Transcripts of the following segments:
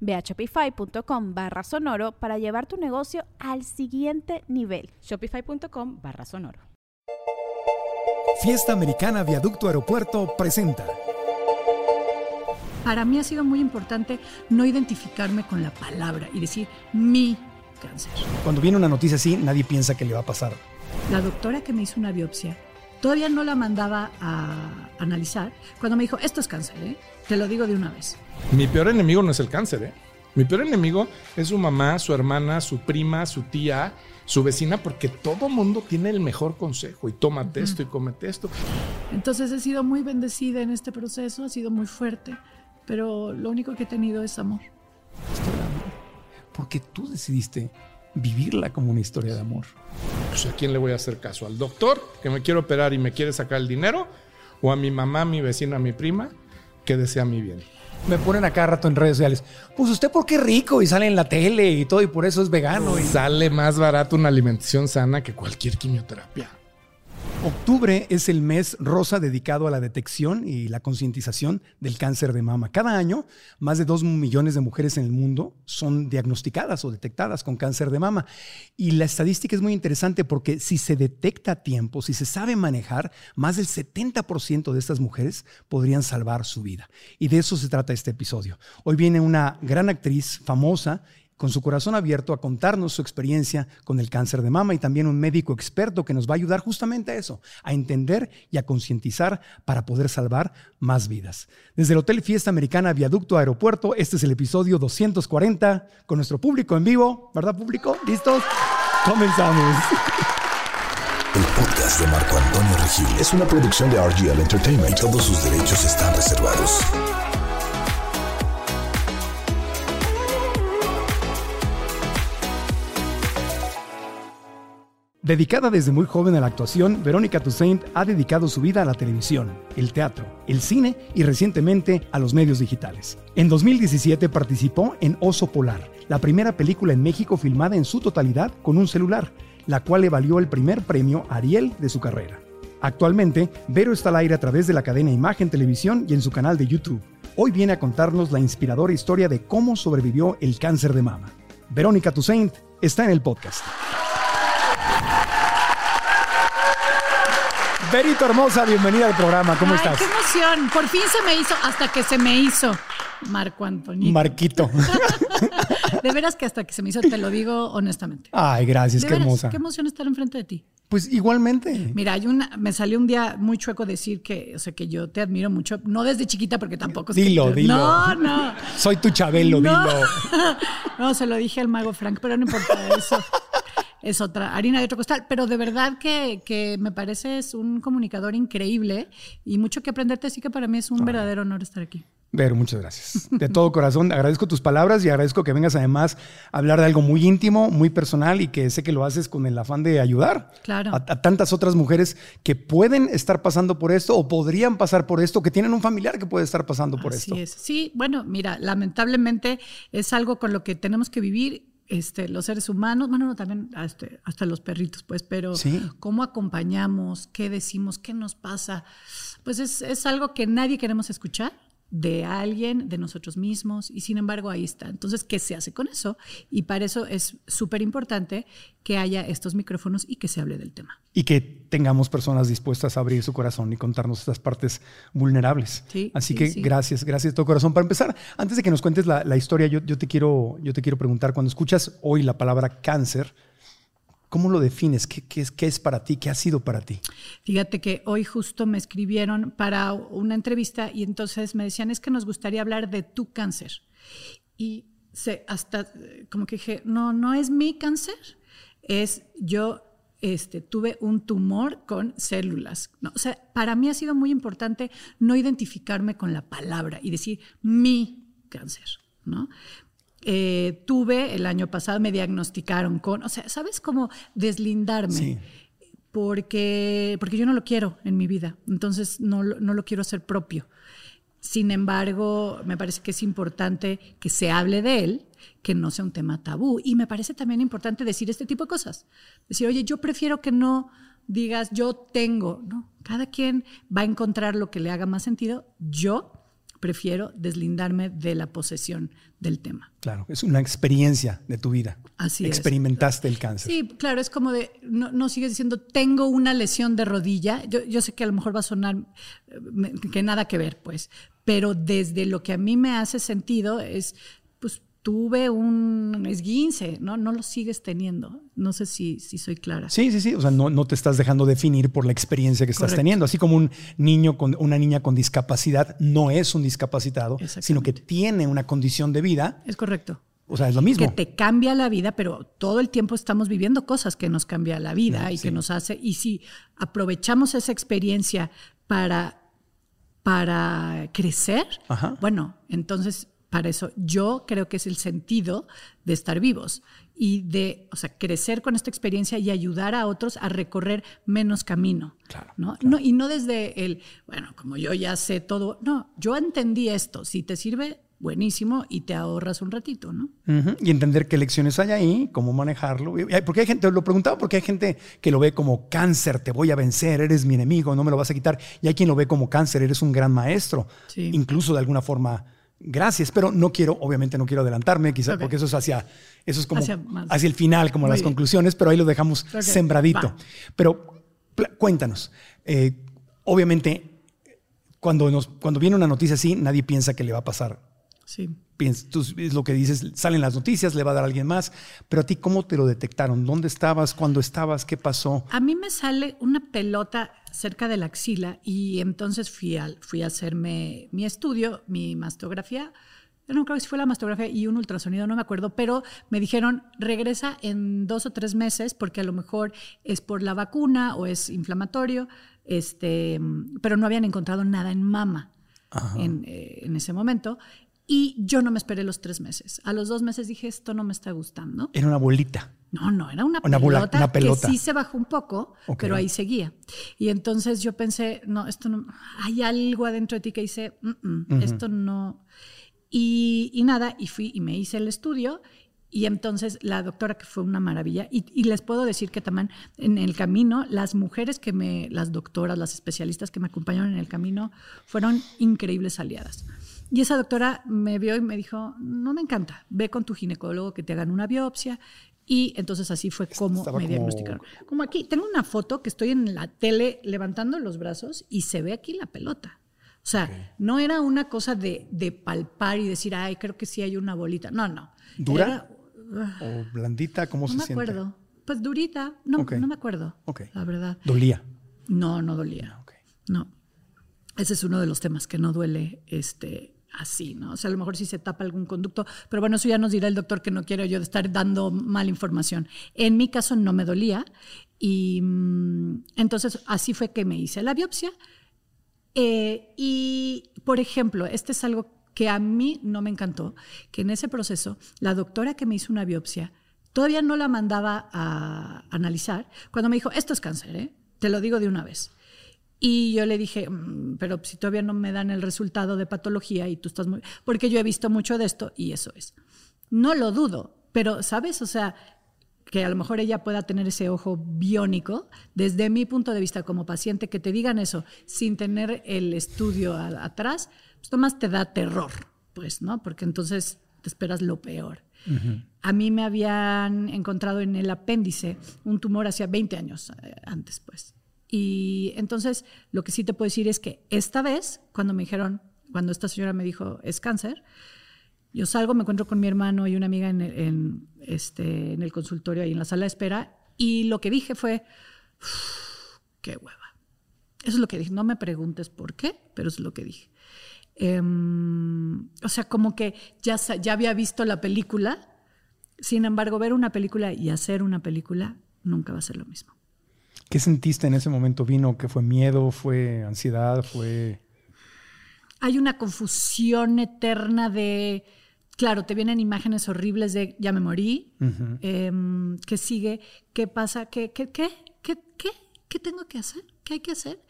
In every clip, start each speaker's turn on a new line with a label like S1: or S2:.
S1: Ve a shopify.com barra sonoro para llevar tu negocio al siguiente nivel.
S2: Shopify.com barra sonoro.
S3: Fiesta Americana Viaducto Aeropuerto presenta.
S4: Para mí ha sido muy importante no identificarme con la palabra y decir mi cáncer.
S3: Cuando viene una noticia así, nadie piensa que le va a pasar.
S4: La doctora que me hizo una biopsia todavía no la mandaba a analizar cuando me dijo, esto es cáncer, ¿eh? te lo digo de una vez.
S5: Mi peor enemigo no es el cáncer, ¿eh? Mi peor enemigo es su mamá, su hermana, su prima, su tía, su vecina, porque todo mundo tiene el mejor consejo y tómate esto y comete esto.
S4: Entonces he sido muy bendecida en este proceso, ha sido muy fuerte, pero lo único que he tenido es amor.
S3: Porque tú decidiste vivirla como una historia de amor.
S5: Pues a quién le voy a hacer caso, al doctor que me quiere operar y me quiere sacar el dinero, o a mi mamá, mi vecina, mi prima que desea mi bien.
S3: Me ponen a cada rato en redes sociales. Pues usted porque rico y sale en la tele y todo y por eso es vegano. Y...
S5: Sale más barato una alimentación sana que cualquier quimioterapia.
S3: Octubre es el mes rosa dedicado a la detección y la concientización del cáncer de mama. Cada año, más de 2 millones de mujeres en el mundo son diagnosticadas o detectadas con cáncer de mama. Y la estadística es muy interesante porque si se detecta a tiempo, si se sabe manejar, más del 70% de estas mujeres podrían salvar su vida. Y de eso se trata este episodio. Hoy viene una gran actriz famosa con su corazón abierto a contarnos su experiencia con el cáncer de mama y también un médico experto que nos va a ayudar justamente a eso, a entender y a concientizar para poder salvar más vidas. Desde el Hotel Fiesta Americana Viaducto Aeropuerto, este es el episodio 240 con nuestro público en vivo, ¿verdad público? ¿Listos? Comenzamos.
S6: El podcast de Marco Antonio Regil es una producción de RGL Entertainment y todos sus derechos están reservados.
S3: Dedicada desde muy joven a la actuación, Verónica Toussaint ha dedicado su vida a la televisión, el teatro, el cine y recientemente a los medios digitales. En 2017 participó en Oso Polar, la primera película en México filmada en su totalidad con un celular, la cual le valió el primer premio Ariel de su carrera. Actualmente, Vero está al aire a través de la cadena Imagen Televisión y en su canal de YouTube. Hoy viene a contarnos la inspiradora historia de cómo sobrevivió el cáncer de mama. Verónica Toussaint está en el podcast. Verito hermosa, bienvenida al programa. ¿Cómo
S4: Ay,
S3: estás?
S4: ¡Qué emoción! Por fin se me hizo, hasta que se me hizo. Marco Antonio.
S3: Marquito.
S4: de veras que hasta que se me hizo, te lo digo honestamente.
S3: Ay, gracias,
S4: De
S3: qué
S4: veras,
S3: hermosa.
S4: Qué emoción estar enfrente de ti.
S3: Pues igualmente.
S4: Mira, hay una, me salió un día muy chueco decir que, o sea, que yo te admiro mucho, no desde chiquita porque tampoco es que
S3: Dilo,
S4: te-
S3: dilo.
S4: No, no.
S3: Soy tu Chabelo,
S4: no.
S3: dilo.
S4: no, se lo dije al mago Frank, pero no importa eso. Es otra harina de otro costal, pero de verdad que, que me pareces un comunicador increíble y mucho que aprenderte, así que para mí es un verdadero honor estar aquí.
S3: Vero, muchas gracias. De todo corazón, agradezco tus palabras y agradezco que vengas además a hablar de algo muy íntimo, muy personal y que sé que lo haces con el afán de ayudar
S4: Claro.
S3: a, a tantas otras mujeres que pueden estar pasando por esto o podrían pasar por esto, que tienen un familiar que puede estar pasando por
S4: Así
S3: esto.
S4: es. Sí, bueno, mira, lamentablemente es algo con lo que tenemos que vivir este, los seres humanos, bueno, no, también este, hasta los perritos, pues, pero
S3: Sí.
S4: cómo acompañamos, qué decimos, qué nos pasa, pues es, es algo que nadie queremos escuchar de alguien, de nosotros mismos, y sin embargo ahí está. Entonces, ¿qué se hace con eso? Y para eso es súper importante que haya estos micrófonos y que se hable del tema.
S3: Y que tengamos personas dispuestas a abrir su corazón y contarnos estas partes vulnerables.
S4: Sí,
S3: Así
S4: sí,
S3: que
S4: sí.
S3: gracias, gracias de todo corazón. Para empezar, antes de que nos cuentes la, la historia, yo, yo te quiero, yo te quiero preguntar, cuando escuchas hoy la palabra cáncer, ¿Cómo lo defines? ¿Qué, es, ¿Qué es para ti? ¿Qué ha sido para ti?
S4: Fíjate que hoy justo me escribieron para una entrevista y entonces me decían, es que nos gustaría hablar de tu cáncer. Y hasta como que dije, no, no es mi cáncer, es yo este, tuve un tumor con células. ¿no? O sea, para mí ha sido muy importante no identificarme con la palabra y decir mi cáncer, ¿no? Eh, tuve el año pasado, me diagnosticaron con, o sea, ¿sabes cómo deslindarme?
S3: Sí.
S4: Porque, porque yo no lo quiero en mi vida, entonces no, no lo quiero hacer propio. Sin embargo, me parece que es importante que se hable de él, que no sea un tema tabú. Y me parece también importante decir este tipo de cosas. Decir, oye, yo prefiero que no digas yo tengo, ¿no? Cada quien va a encontrar lo que le haga más sentido. Yo prefiero deslindarme de la posesión del tema.
S3: Claro, es una experiencia de tu vida.
S4: Así
S3: Experimentaste el cáncer.
S4: Sí, claro, es como de, no, sigues diciendo, tengo una lesión de rodilla. Yo, yo, sé que a lo mejor va a sonar eh, que nada que ver, pues, pero desde lo que a mí me hace sentido es, tuve un esguince, ¿no? No lo sigues teniendo. No sé si, si soy clara.
S3: Sí, sí, sí. O sea, no, no te estás dejando definir por la experiencia que estás teniendo. Así como un niño con una niña con discapacidad no es un discapacitado, sino que tiene una condición de vida.
S4: Es correcto.
S3: O sea, es lo mismo.
S4: Que te cambia la vida, pero todo el tiempo estamos viviendo cosas que nos cambia la vida y que nos hace. Y si aprovechamos esa experiencia para, para crecer, bueno, entonces para eso. Yo creo que es el sentido de estar vivos y de, o sea, crecer con esta experiencia y ayudar a otros a recorrer menos camino.
S3: Claro,
S4: ¿no? no y no desde el, bueno, como yo ya sé todo. No, yo entendí esto. Si te sirve, buenísimo y te ahorras un ratito, ¿no?
S3: Y entender qué lecciones hay ahí, cómo manejarlo. Porque hay gente, lo preguntaba porque hay gente que lo ve como cáncer, te voy a vencer, eres mi enemigo, no me lo vas a quitar. Y hay quien lo ve como cáncer, eres un gran maestro. Incluso de alguna forma Gracias, pero no quiero, obviamente no quiero adelantarme, quizás, porque eso es hacia, eso es como hacia, el final, como las conclusiones, pero ahí lo dejamos sembradito. Pero cuéntanos, eh, obviamente, cuando, nos, cuando viene una noticia así, nadie piensa que le va a pasar.
S4: Sí
S3: tú, es lo que dices, salen las noticias, le va a dar a alguien más, pero a ti, ¿cómo te lo detectaron? ¿Dónde estabas? ¿Cuándo estabas? ¿Qué pasó?
S4: A mí me sale una pelota cerca de la axila y entonces fui a, fui a hacerme mi estudio, mi mastografía. No creo si fue la mastografía y un ultrasonido, no me acuerdo, pero me dijeron, regresa en dos o tres meses porque a lo mejor es por la vacuna o es inflamatorio, este, pero no habían encontrado nada en mama. En, eh, en, ese momento. Y yo no me esperé los tres meses. A los dos meses dije, esto no me está gustando.
S3: Era una bolita.
S4: No, no, era una, pelota, que sí se bajó un poco, pero ahí seguía. Y entonces yo pensé, no, esto no, hay algo adentro de ti que dice, esto no. Y, y, nada, y fui y me hice el estudio. Y entonces la doctora, que fue una maravilla, y, y, les puedo decir que también en el camino, las mujeres que me, las doctoras, las especialistas que me acompañaron en el camino, fueron increíbles aliadas. Y esa doctora me vio y me dijo, no me encanta, ve con tu ginecólogo que te hagan una biopsia. Y entonces así fue como me diagnosticaron. Como aquí, tengo una foto que estoy en la tele levantando los brazos y se ve aquí la pelota. O sea, no era una cosa de, de, palpar y decir, ay, creo que sí hay una bolita. No, no.
S3: ¿Dura? ¿O blandita? ¿Cómo se siente?
S4: No me acuerdo. Pues durita. No, no me acuerdo. La verdad.
S3: ¿Dolía?
S4: No, no dolía. No. Ese es uno de los temas que no duele este, así, ¿no? O sea, a lo mejor sí se tapa algún conducto, pero bueno, eso ya nos dirá el doctor que no quiero yo estar dando mala información. En mi caso no me dolía y mm, entonces así fue que me hice la biopsia. Eh, y, por ejemplo, este es algo que a mí no me encantó, que en ese proceso la doctora que me hizo una biopsia todavía no la mandaba a analizar, cuando me dijo, esto es cáncer, ¿eh? te lo digo de una vez. Y yo le dije, mm, pero si todavía no me dan el resultado de patología y tú estás muy... Porque yo he visto mucho de esto y eso es. No lo dudo, pero, ¿sabes? O sea, que a lo mejor ella pueda tener ese ojo biónico, desde mi punto de vista como paciente, que te digan eso sin tener el estudio atrás, pues nomás te da terror, pues, ¿no? Porque entonces te esperas lo peor. A mí me habían encontrado en el apéndice un tumor hacía 20 años eh, antes, pues. Y entonces lo que sí te puedo decir es que esta vez, cuando me dijeron, cuando esta señora me dijo es cáncer, yo salgo, me encuentro con mi hermano y una amiga en el, este, en el consultorio ahí en la sala de espera Y lo que dije fue, "Uf, qué hueva. Eso es lo que dije. No me preguntes por qué, pero eso es lo que dije. Em, o sea, como que ya, ya había visto la película, sin embargo, ver una película y hacer una película nunca va a ser lo mismo.
S3: ¿Qué sentiste en ese momento? ¿Vino? ¿Qué fue miedo? ¿Fue ansiedad? ¿Fue...?
S4: hay una confusión eterna de, claro, te vienen imágenes horribles de ya me morí, em, ¿qué sigue? ¿Qué pasa? ¿Qué, qué, qué, qué, qué, qué tengo que hacer? ¿Qué hay que hacer?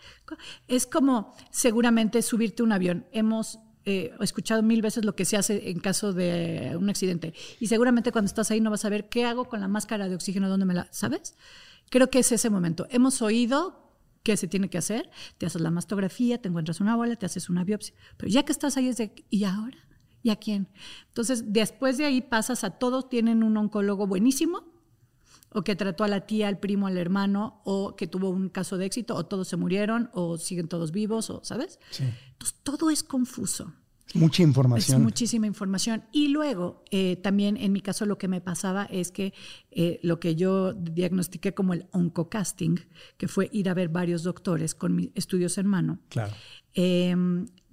S4: Es como seguramente subirte a un avión. Hemos eh, escuchado mil veces lo que se hace en caso de un accidente y seguramente cuando estás ahí no vas a ver qué hago con la máscara de oxígeno, dónde me la, ¿sabes? Creo que es ese momento. Hemos oído qué se tiene que hacer, te haces la mastografía, te encuentras una bola, te haces una biopsia, pero ya que estás ahí es de, ¿y ahora? ¿Y a quién? Entonces, después de ahí pasas a todos tienen un oncólogo buenísimo, o que trató a la tía, al primo, al hermano, o que tuvo un caso de éxito, o todos se murieron, o siguen todos vivos, o ¿sabes?
S3: Sí.
S4: Entonces, todo es confuso.
S3: Mucha información.
S4: Es muchísima información. Y luego, eh, también en mi caso, lo que me pasaba es que eh, lo que yo diagnostiqué como el oncocasting, que fue ir a ver varios doctores con mis estudios en mano,
S3: Claro.
S4: eh,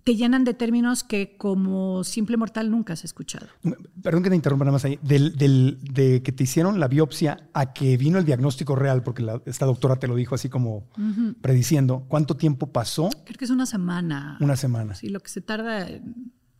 S4: te llenan de términos que como simple mortal nunca has escuchado.
S3: Perdón que te interrumpa nada más ahí. Del, del- de que te hicieron la biopsia a que vino el diagnóstico real, porque la- esta doctora te lo dijo así como prediciendo, ¿cuánto tiempo pasó?
S4: Creo que es una semana.
S3: Una semana.
S4: Sí, lo que se tarda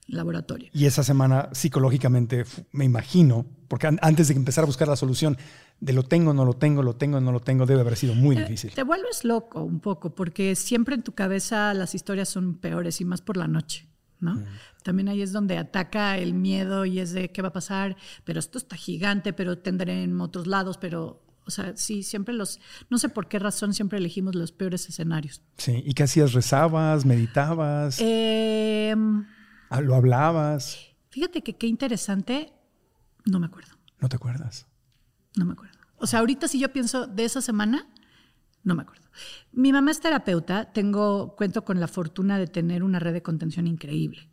S4: laboratorio.
S3: Y esa semana psicológicamente, me imagino, porque an- antes de empezar a buscar la solución de lo tengo, no lo tengo, lo tengo, no lo tengo, debe haber sido muy difícil.
S4: Te vuelves loco un poco, porque siempre en tu cabeza las historias son peores y más por la noche, ¿no? También ahí es donde ataca el miedo y es de qué va a pasar, pero esto está gigante, pero tendré en otros lados, pero, o sea, sí, siempre los, no sé por qué razón siempre elegimos los peores escenarios.
S3: Sí. ¿Y qué hacías? ¿Rezabas? ¿Meditabas?
S4: Eh,
S3: ¿Lo hablabas?
S4: fíjate que qué interesante, no me acuerdo.
S3: ¿No te acuerdas?
S4: No me acuerdo. O sea, ahorita si yo pienso de esa semana, no me acuerdo. Mi mamá es terapeuta, tengo, cuento con la fortuna de tener una red de contención increíble.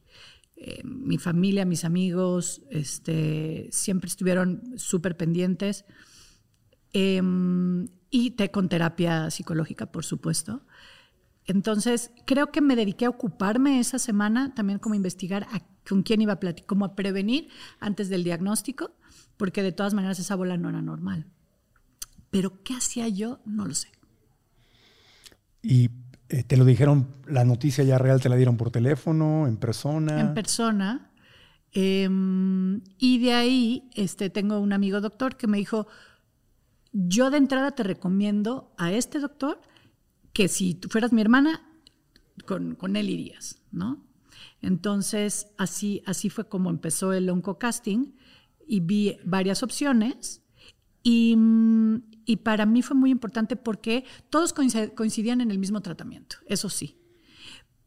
S4: Eh, mi familia, mis amigos, este, siempre estuvieron súper pendientes. Em, y te, con terapia psicológica, por supuesto. Entonces, creo que me dediqué a ocuparme esa semana también como investigar a con quién iba a platicar, como a prevenir antes del diagnóstico, porque de todas maneras esa bola no era normal. Pero ¿qué hacía yo? No lo sé.
S3: ¿Y eh, te lo dijeron, la noticia ya real te la dieron por teléfono, en persona?
S4: En persona. em, y de ahí este, tengo un amigo doctor que me dijo, yo de entrada te recomiendo a este doctor que si tú fueras mi hermana, con, con él irías, ¿no? Entonces, así, así fue como empezó el oncocasting y vi varias opciones y, y para mí fue muy importante porque todos coincid- coincidían en el mismo tratamiento, eso sí.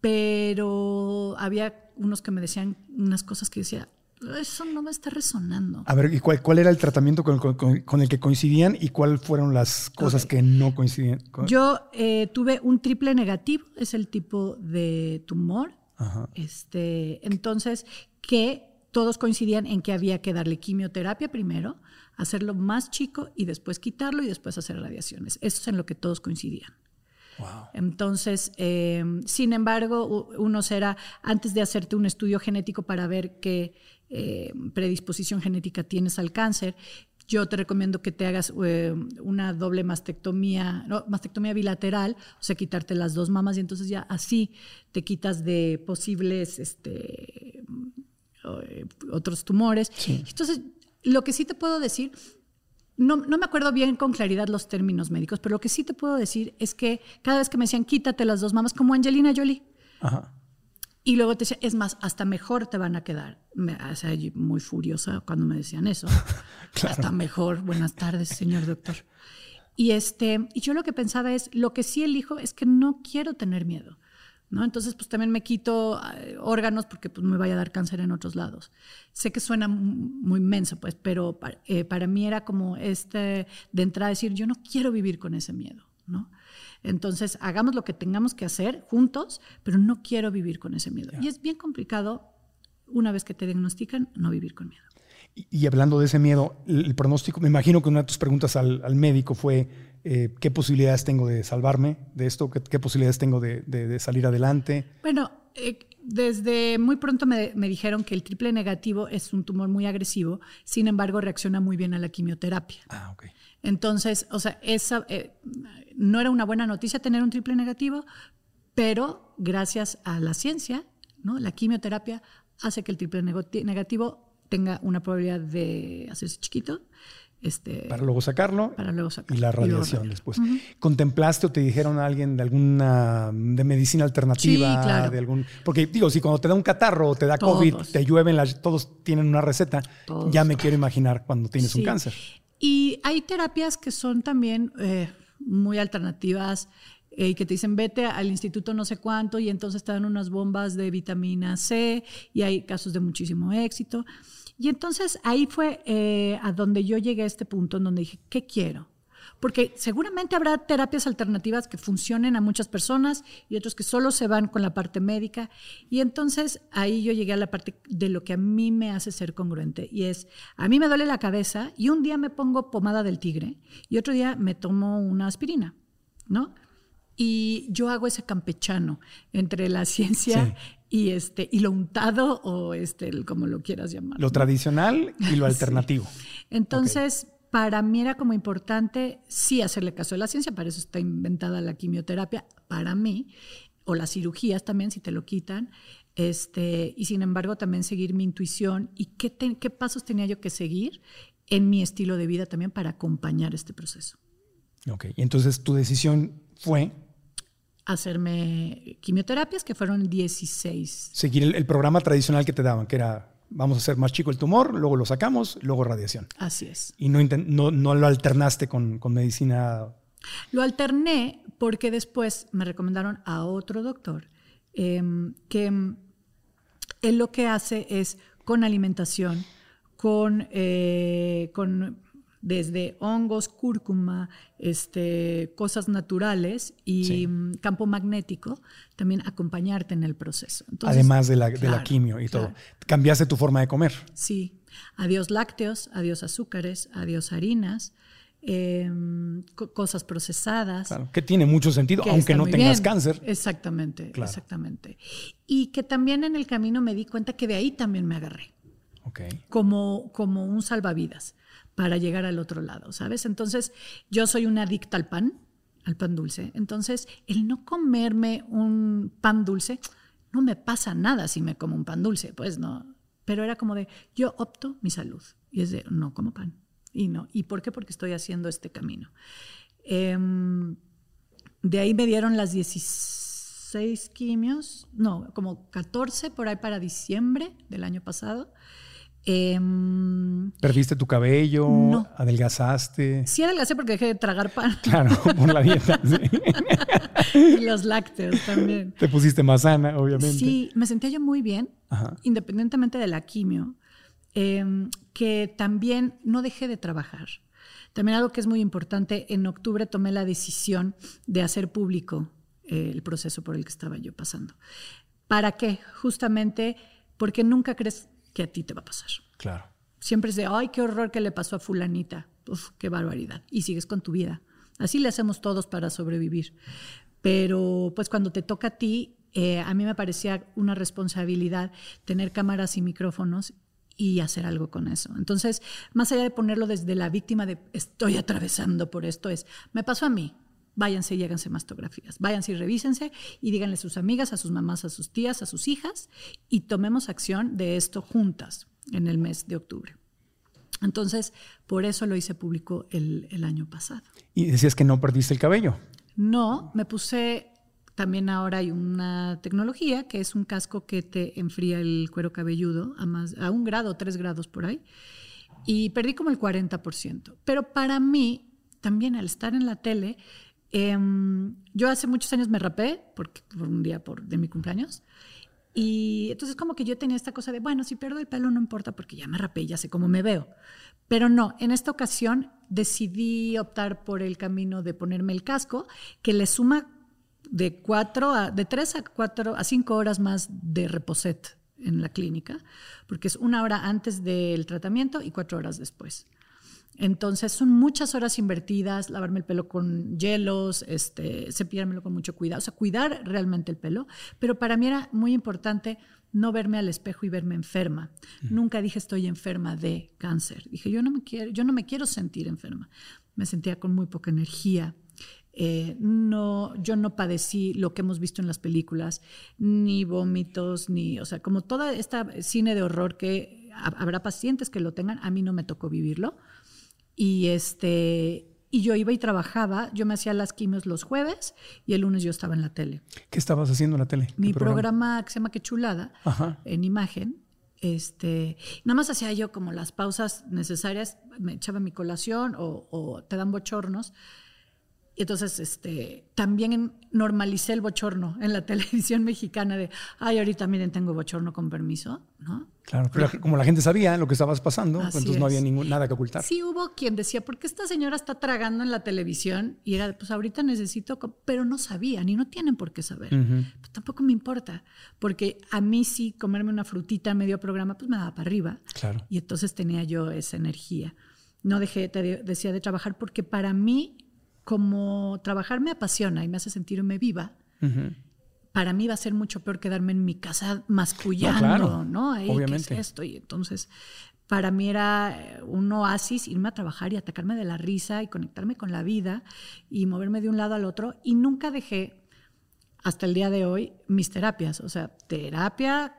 S4: Pero había unos que me decían unas cosas que decía, eso no me está resonando.
S3: A ver, ¿y cuál, cuál era el tratamiento con, con- con- el que coincidían y cuáles fueron las cosas que no coincidían?
S4: Yo eh, tuve un triple negativo, es el tipo de tumor.
S3: Ajá.
S4: Este, entonces, que todos coincidían en que había que darle quimioterapia primero, hacerlo más chico y después quitarlo y después hacer radiaciones. Eso es en lo que todos coincidían.
S3: Wow.
S4: Entonces, eh, sin embargo, u- unos era antes de hacerte un estudio genético para ver qué eh, predisposición genética tienes al cáncer, yo te recomiendo que te hagas eh, una doble mastectomía, no, mastectomía bilateral, o sea, quitarte las dos mamas y entonces ya así te quitas de posibles este, eh, otros tumores. Entonces, lo que sí te puedo decir, no, no me acuerdo bien con claridad los términos médicos, pero lo que sí te puedo decir es que cada vez que me decían quítate las dos mamas, como Angelina Jolie,
S3: Ajá.
S4: y luego te decía, es más, hasta mejor te van a quedar. Me, o sea, muy furiosa cuando me decían eso. Hasta mejor, buenas tardes, señor doctor. Y, este, y yo lo que pensaba es, lo que sí elijo es que no quiero tener miedo. ¿No? Entonces, pues también me quito eh, órganos porque pues, me vaya a dar cáncer en otros lados. Sé que suena mu- muy menso, pues, pero para, eh, para mí era como este, de entrada decir, yo no quiero vivir con ese miedo, ¿no? Entonces, hagamos lo que tengamos que hacer juntos, pero no quiero vivir con ese miedo. Y es bien complicado, una vez que te diagnostican, no vivir con miedo.
S3: Y, y hablando de ese miedo, el, el pronóstico, me imagino que una de tus preguntas al, al médico fue, eh, ¿qué posibilidades tengo de salvarme de esto? ¿Qué, qué posibilidades tengo de, de- de salir adelante?
S4: Bueno, eh, desde muy pronto me, me dijeron que el triple negativo es un tumor muy agresivo, sin embargo reacciona muy bien a la quimioterapia.
S3: Ah, ok.
S4: Entonces, o sea, esa eh, no era una buena noticia tener un triple negativo, pero gracias a la ciencia, ¿no? La quimioterapia hace que el triple negati- negativo tenga una probabilidad de hacerse chiquito, este,
S3: Para luego sacarlo
S4: para luego sacar.
S3: y la radiación después. ¿Contemplaste o te dijeron a alguien de alguna de medicina alternativa?
S4: Sí, claro.
S3: De algún, porque digo, si cuando te da un catarro o te da
S4: Todos.
S3: COVID, te llueven, las, todos tienen una receta,
S4: Todos.
S3: ya me quiero imaginar cuando tienes un cáncer.
S4: Y hay terapias que son también eh, muy alternativas eh, y que te dicen vete al instituto no sé cuánto y entonces te dan unas bombas de vitamina C y hay casos de muchísimo éxito. Y entonces ahí fue eh, a donde yo llegué a este punto en donde dije, ¿qué quiero? Porque seguramente habrá terapias alternativas que funcionen a muchas personas y otros que solo se van con la parte médica. Y entonces ahí yo llegué a la parte de lo que a mí me hace ser congruente. Y es, a mí me duele la cabeza y un día me pongo pomada del tigre y otro día me tomo una aspirina, ¿no? Y yo hago ese campechano entre la ciencia y, este, y lo untado o este, el- como lo quieras llamar.
S3: Lo
S4: ¿no?
S3: tradicional y lo
S4: Sí.
S3: alternativo.
S4: Entonces, para mí era como importante sí hacerle caso a la ciencia, para eso está inventada la quimioterapia, para mí, o las cirugías también, si te lo quitan, este, y sin embargo también seguir mi intuición y qué, te- qué pasos tenía yo que seguir en mi estilo de vida también para acompañar este proceso.
S3: Ok. Y entonces tu decisión fue
S4: Hacerme quimioterapias, que fueron 16.
S3: seguir el, el programa tradicional que te daban, que era vamos a hacer más chico el tumor, luego lo sacamos, luego radiación.
S4: Así es.
S3: Y no, no, no lo alternaste con, con medicina.
S4: Lo alterné porque después me recomendaron a otro doctor em, que él lo que hace es con alimentación, con, eh, con desde hongos, cúrcuma, este, cosas naturales y
S3: Sí.
S4: mm, campo magnético, también acompañarte en el proceso. Entonces,
S3: además de la, de la
S4: claro,
S3: quimio y todo. Cambiaste tu forma de comer.
S4: Sí, adiós lácteos, adiós azúcares, adiós harinas, em, co- cosas procesadas.
S3: Claro, que tiene mucho sentido,
S4: que
S3: aunque no tengas
S4: bien.
S3: cáncer.
S4: Exactamente,
S3: Claro.
S4: exactamente. Y que también en el camino me di cuenta que de ahí también me agarré,
S3: Ok.
S4: como, como un salvavidas para llegar al otro lado, ¿sabes? Entonces, yo soy una adicta al pan, al pan dulce. Entonces, el no comerme un pan dulce, no me pasa nada si me como un pan dulce, pues no. Pero era como de, yo opto mi salud. Y es de, no como pan. Y no. ¿Y por qué? Porque estoy haciendo este camino. Em, de ahí me dieron las 16 quimios, no, como 14 por ahí para diciembre del año pasado. Em,
S3: Perdiste tu cabello,
S4: No.
S3: adelgazaste.
S4: sí adelgacé porque dejé de tragar pan
S3: Claro, por la dieta. sí.
S4: y los lácteos también.
S3: Te pusiste más sana, obviamente.
S4: Sí, me sentía yo muy bien,
S3: Ajá.
S4: independientemente de la quimio, em, que también no dejé de trabajar. También algo que es muy importante, en octubre tomé la decisión de hacer público eh, el proceso por el que estaba yo pasando. ¿Para qué? Justamente porque nunca crees que a ti te va a pasar.
S3: Claro.
S4: Siempre es de, ay, qué horror que le pasó a fulanita. Uf, qué barbaridad. Y sigues con tu vida. Así le hacemos todos para sobrevivir. Pero pues cuando te toca a ti, eh, a mí me parecía una responsabilidad tener cámaras y micrófonos y hacer algo con eso. Entonces, más allá de ponerlo desde la víctima de estoy atravesando por esto, es, me pasó a mí, váyanse y háganse mastografías, váyanse y revísense y díganle a sus amigas, a sus mamás, a sus tías, a sus hijas y tomemos acción de esto juntas en el mes de octubre. Entonces, por eso lo hice público el, el año pasado.
S3: Y decías que no perdiste el cabello.
S4: No, me puse, también ahora hay una tecnología que es un casco que te enfría el cuero cabelludo a, más, a un grado, tres grados por ahí, y perdí como el 40%. Pero para mí, también al estar en la tele, em, yo hace muchos años me rapé, porque, por un día de mi cumpleaños, y entonces como que yo tenía esta cosa de, bueno, si pierdo el pelo no importa porque ya me rapé, ya sé cómo me veo. Pero no, en esta ocasión decidí optar por el camino de ponerme el casco, que le suma de cuatro a, de tres a cuatro a cinco horas más de reposet en la clínica, porque es una hora antes del tratamiento y cuatro horas después. Entonces son muchas horas invertidas, lavarme el pelo con hielos, este, cepillármelo con mucho cuidado, o sea, cuidar realmente el pelo. Pero para mí era muy importante no verme al espejo y verme enferma. Nunca dije estoy enferma de cáncer. Dije yo no me quiero, yo no me quiero sentir enferma. Me sentía con muy poca energía. Eh, no, yo no padecí lo que hemos visto en las películas, ni vómitos, ni, o sea, como toda esta cine de horror que habrá pacientes que lo tengan, a mí no me tocó vivirlo. Y este y yo iba y trabajaba, yo me hacía las quimios los jueves y el lunes yo estaba en la tele.
S3: ¿Qué estabas haciendo en la tele?
S4: Mi programa? que se llama Qué chulada, en imagen. Este, nada más hacía yo como las pausas necesarias, me echaba mi colación o, o te dan bochornos y entonces, este, también normalicé el bochorno en la televisión mexicana de, ay, ahorita miren, tengo bochorno con permiso, ¿no?
S3: Claro, pero como la gente sabía lo que estabas pasando, entonces no había ningún, nada que ocultar.
S4: Sí hubo quien decía, ¿por qué esta señora está tragando en la televisión? Y era, pues ahorita necesito, pero no sabían y no tienen por qué saber. pues tampoco me importa, porque a mí sí comerme una frutita en medio programa, pues me daba para arriba.
S3: Claro.
S4: Y entonces tenía yo esa energía. No dejé, te decía, de trabajar porque para mí como trabajar me apasiona y me hace sentirme viva, para mí va a ser mucho peor quedarme en mi casa mascullando, ¿no?
S3: Obviamente.
S4: esto? Y entonces, para mí era eh, un oasis irme a trabajar y atacarme de la risa y conectarme con la vida y moverme de un lado al otro. Y nunca dejé, hasta el día de hoy, mis terapias. O sea, terapia,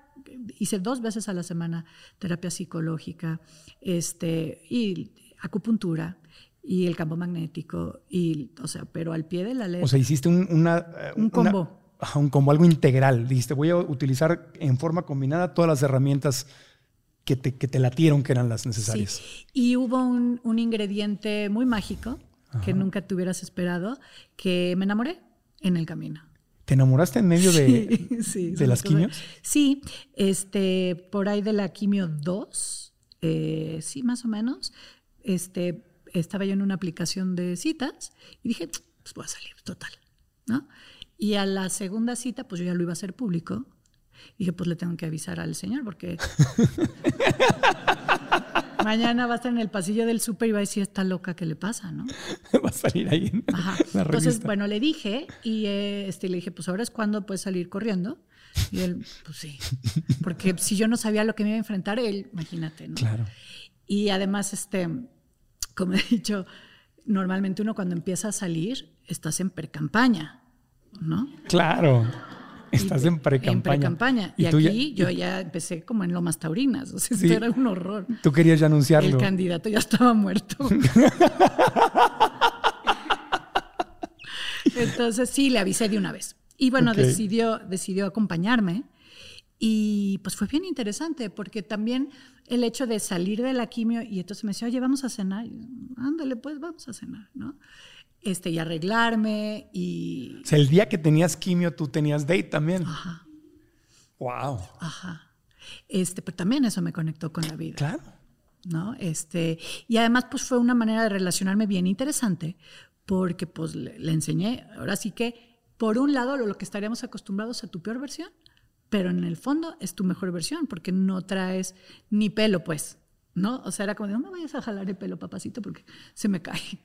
S4: hice dos veces a la semana terapia psicológica este, y acupuntura y el campo magnético, y, o sea, pero al pie de la ley.
S3: O sea, hiciste un, una,
S4: un combo.
S3: un combo, algo integral. Dijiste, voy a utilizar en forma combinada todas las herramientas que te, que te latieron que eran las necesarias.
S4: Sí. Y hubo un, un ingrediente muy mágico que nunca te hubieras esperado, que me enamoré en el camino.
S3: ¿Te enamoraste en medio de, de las quimios?
S4: Sí, este, por ahí de la quimio 2, eh, sí, más o menos. Este, estaba yo en una aplicación de citas y dije, pues voy a salir, total, ¿no? Y a la segunda cita, pues yo ya lo iba a hacer público. Y dije, pues le tengo que avisar al señor porque mañana va a estar en el pasillo del súper y va a decir, está loca, ¿qué le pasa? ¿no?
S3: va a salir ahí en
S4: Ajá. la Entonces, bueno, le dije y eh, este, le dije, pues ahora es cuando puedes salir corriendo. Y él, pues sí, porque si yo no sabía lo que me iba a enfrentar, él, imagínate, ¿no?
S3: Claro.
S4: Y además, este, como he dicho, normalmente uno cuando empieza a salir, estás en pre-campaña, ¿no?
S3: Claro. Estás en pre-campaña.
S4: En pre-campaña. Y, aquí yo ya empecé como en Lomas Taurinas. O sea, esto era un horror.
S3: Tú querías ya anunciarlo.
S4: El candidato ya estaba muerto. Entonces sí, le avisé de una vez. Y bueno, decidió, decidió acompañarme. Y pues fue bien interesante porque también el hecho de salir de la quimio y entonces me decía, oye, vamos a cenar. Ándale, pues vamos a cenar, ¿no? Este, y arreglarme y...
S3: O sea, el día que tenías quimio tú tenías date también.
S4: Ajá.
S3: Wow.
S4: Ajá. Este, pero también eso me conectó con la vida.
S3: Claro.
S4: ¿No? Este, y además pues fue una manera de relacionarme bien interesante porque pues le, le enseñé, ahora sí que por un lado lo que estaríamos acostumbrados a tu peor versión pero en el fondo es tu mejor versión porque no traes ni pelo, pues, ¿no? O sea, era como, no me vayas a jalar el pelo, papacito, porque se me cae.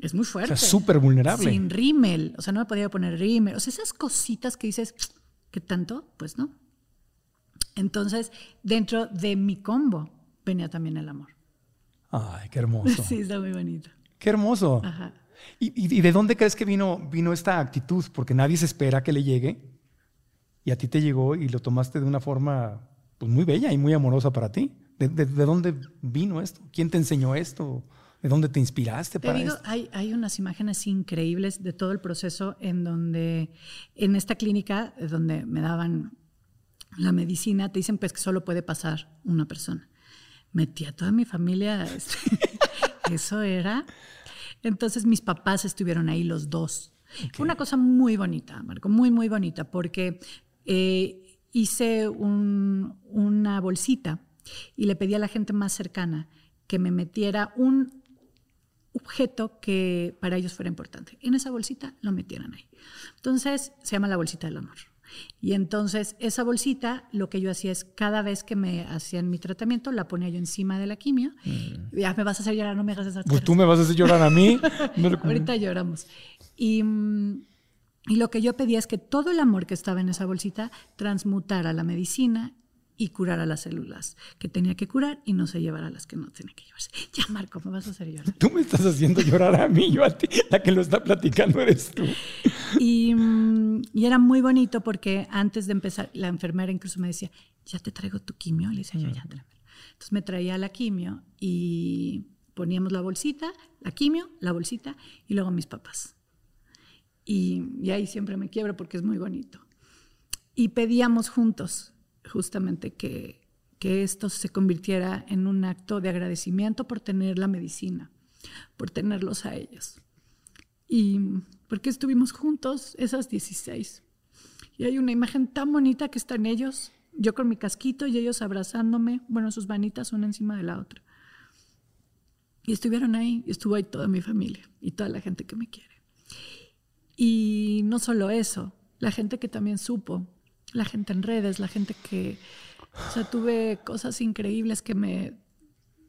S4: Es muy fuerte.
S3: O sea, súper vulnerable.
S4: Sin rímel, o sea, no me podía poner rímel. O sea, esas cositas que dices, ¿qué tanto? Pues no. Entonces, dentro de mi combo venía también el amor.
S3: Ay, qué hermoso.
S4: Sí, está muy bonito.
S3: Qué hermoso.
S4: Ajá.
S3: ¿Y, y de dónde crees que vino, vino esta actitud? Porque nadie se espera que le llegue y a ti te llegó y lo tomaste de una forma pues, muy bella y muy amorosa para ti. ¿De, dónde vino esto? ¿Quién te enseñó esto? ¿De dónde te inspiraste
S4: te
S3: para
S4: digo,
S3: esto?
S4: Hay, hay unas imágenes increíbles de todo el proceso en donde, en esta clínica, donde me daban la medicina, te dicen pues que solo puede pasar una persona. Metí a toda mi familia, este, eso era. Entonces mis papás estuvieron ahí los dos. Fue una cosa muy bonita, Marco, muy, muy bonita, porque eh, hice una bolsita y le pedí a la gente más cercana que me metiera un objeto que para ellos fuera importante. En esa bolsita lo metieran ahí. Entonces se llama la bolsita del amor. Y entonces esa bolsita, lo que yo hacía es cada vez que me hacían mi tratamiento, la ponía yo encima de la quimio. Ya me vas a hacer llorar, no me hagas esa
S5: Pues tú me vas a hacer llorar a mí.
S4: Ahorita lloramos. Y, mm, y lo que yo pedía es que todo el amor que estaba en esa bolsita transmutara la medicina y curara las células que tenía que curar y no se llevara las que no tenía que llevarse. Ya, Marco, me vas a hacer llorar.
S3: Tú me estás haciendo llorar a mí, yo a ti. La que lo está platicando eres tú.
S4: Y, mm, y era muy bonito porque antes de empezar, la enfermera incluso me decía, ya te traigo tu quimio. Le decía yo, ya tráemelo. Entonces me traía la quimio y poníamos la bolsita, la quimio, la bolsita y luego mis papás. Y, y ahí siempre me quiebro porque es muy bonito. Y pedíamos juntos justamente que, que esto se convirtiera en un acto de agradecimiento por tener la medicina, por tenerlos a ellos. Y porque estuvimos juntos esas 16. Y hay una imagen tan bonita que están ellos, yo con mi casquito y ellos abrazándome, bueno, sus manitas una encima de la otra. Y estuvieron ahí, y estuvo ahí toda mi familia y toda la gente que me quiere. Y no solo eso, la gente que también supo, la gente en redes, la gente que, o sea, tuve cosas increíbles que me,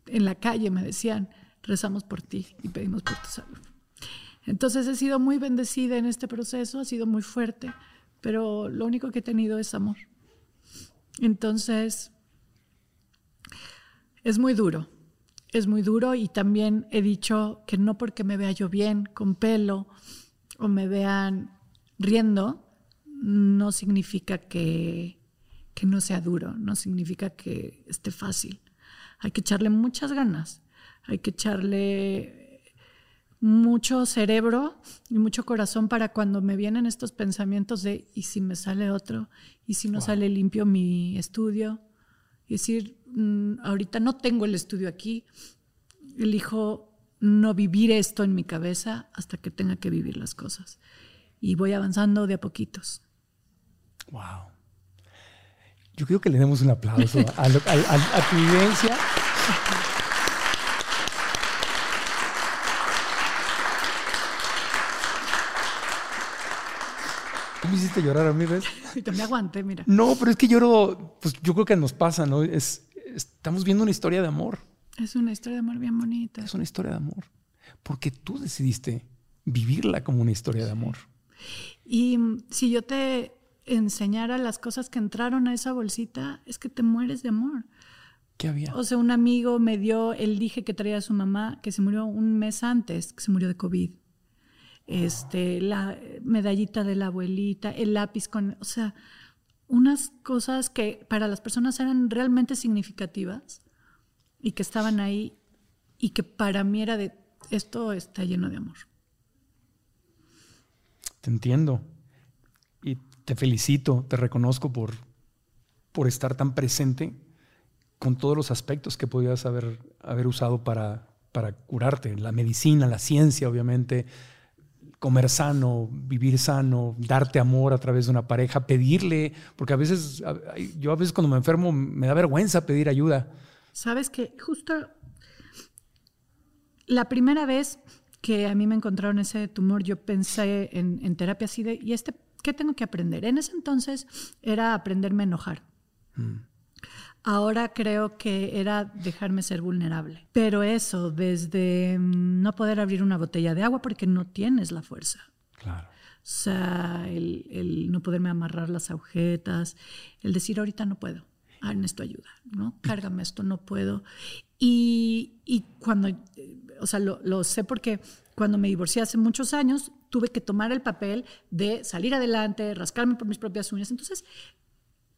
S4: en la calle me decían, rezamos por ti y pedimos por tu salud. Entonces he sido muy bendecida en este proceso, ha sido muy fuerte, pero lo único que he tenido es amor. Entonces, es muy duro, es muy duro y también he dicho que no porque me vea yo bien, con pelo, o me vean riendo, no significa que, que no sea duro, no significa que esté fácil. Hay que echarle muchas ganas, hay que echarle mucho cerebro y mucho corazón para cuando me vienen estos pensamientos de ¿y si me sale otro? ¿y si no sale limpio mi estudio? Y decir, mm, ahorita no tengo el estudio aquí, elijo no vivir esto en mi cabeza hasta que tenga que vivir las cosas. Y voy avanzando de a poquitos.
S3: Wow. Yo creo que le demos un aplauso a, lo- a- a- a tu vivencia. Tú me hiciste llorar a mí, ¿ves?
S4: Me aguanté, mira.
S3: No, pero es que lloro, pues yo creo que nos pasa, ¿no? Es, estamos viendo una historia de amor.
S4: Es una historia de amor bien bonita.
S3: Es una historia de amor. Porque tú decidiste vivirla como una historia de amor.
S4: Y mm, si yo te enseñara las cosas que entraron a esa bolsita, es que te mueres de amor.
S3: ¿Qué había?
S4: O sea, un amigo me dio el dije que traía a su mamá, que se murió un mes antes, que se murió de COVID. Este, la medallita de la abuelita, el lápiz con, o sea, unas cosas que para las personas eran realmente significativas y que estaban ahí y que para mí era de, esto está lleno de amor.
S3: Te entiendo. Y te felicito, te reconozco por, por estar tan presente con todos los aspectos que podías haber, haber usado para, para curarte. La medicina, la ciencia, obviamente, comer sano, vivir sano, darte amor a través de una pareja, pedirle, porque a veces, yo a veces cuando me enfermo me da vergüenza pedir ayuda.
S4: Sabes que justo la primera vez que a mí me encontraron ese tumor, yo pensé en, en terapia así de, ¿y este qué tengo que aprender? En ese entonces era aprenderme a enojar. Ahora creo que era dejarme ser vulnerable. Pero eso, desde mm, no poder abrir una botella de agua porque no tienes la fuerza.
S3: Claro.
S4: O sea, el, el no poderme amarrar las agujetas, el decir ahorita no puedo, ah, necesito ayuda, ¿no? Cárgame esto, no puedo. Y, y cuando, eh, o sea, lo, lo sé porque cuando me divorcié hace muchos años, tuve que tomar el papel de salir adelante, rascarme por mis propias uñas. Entonces,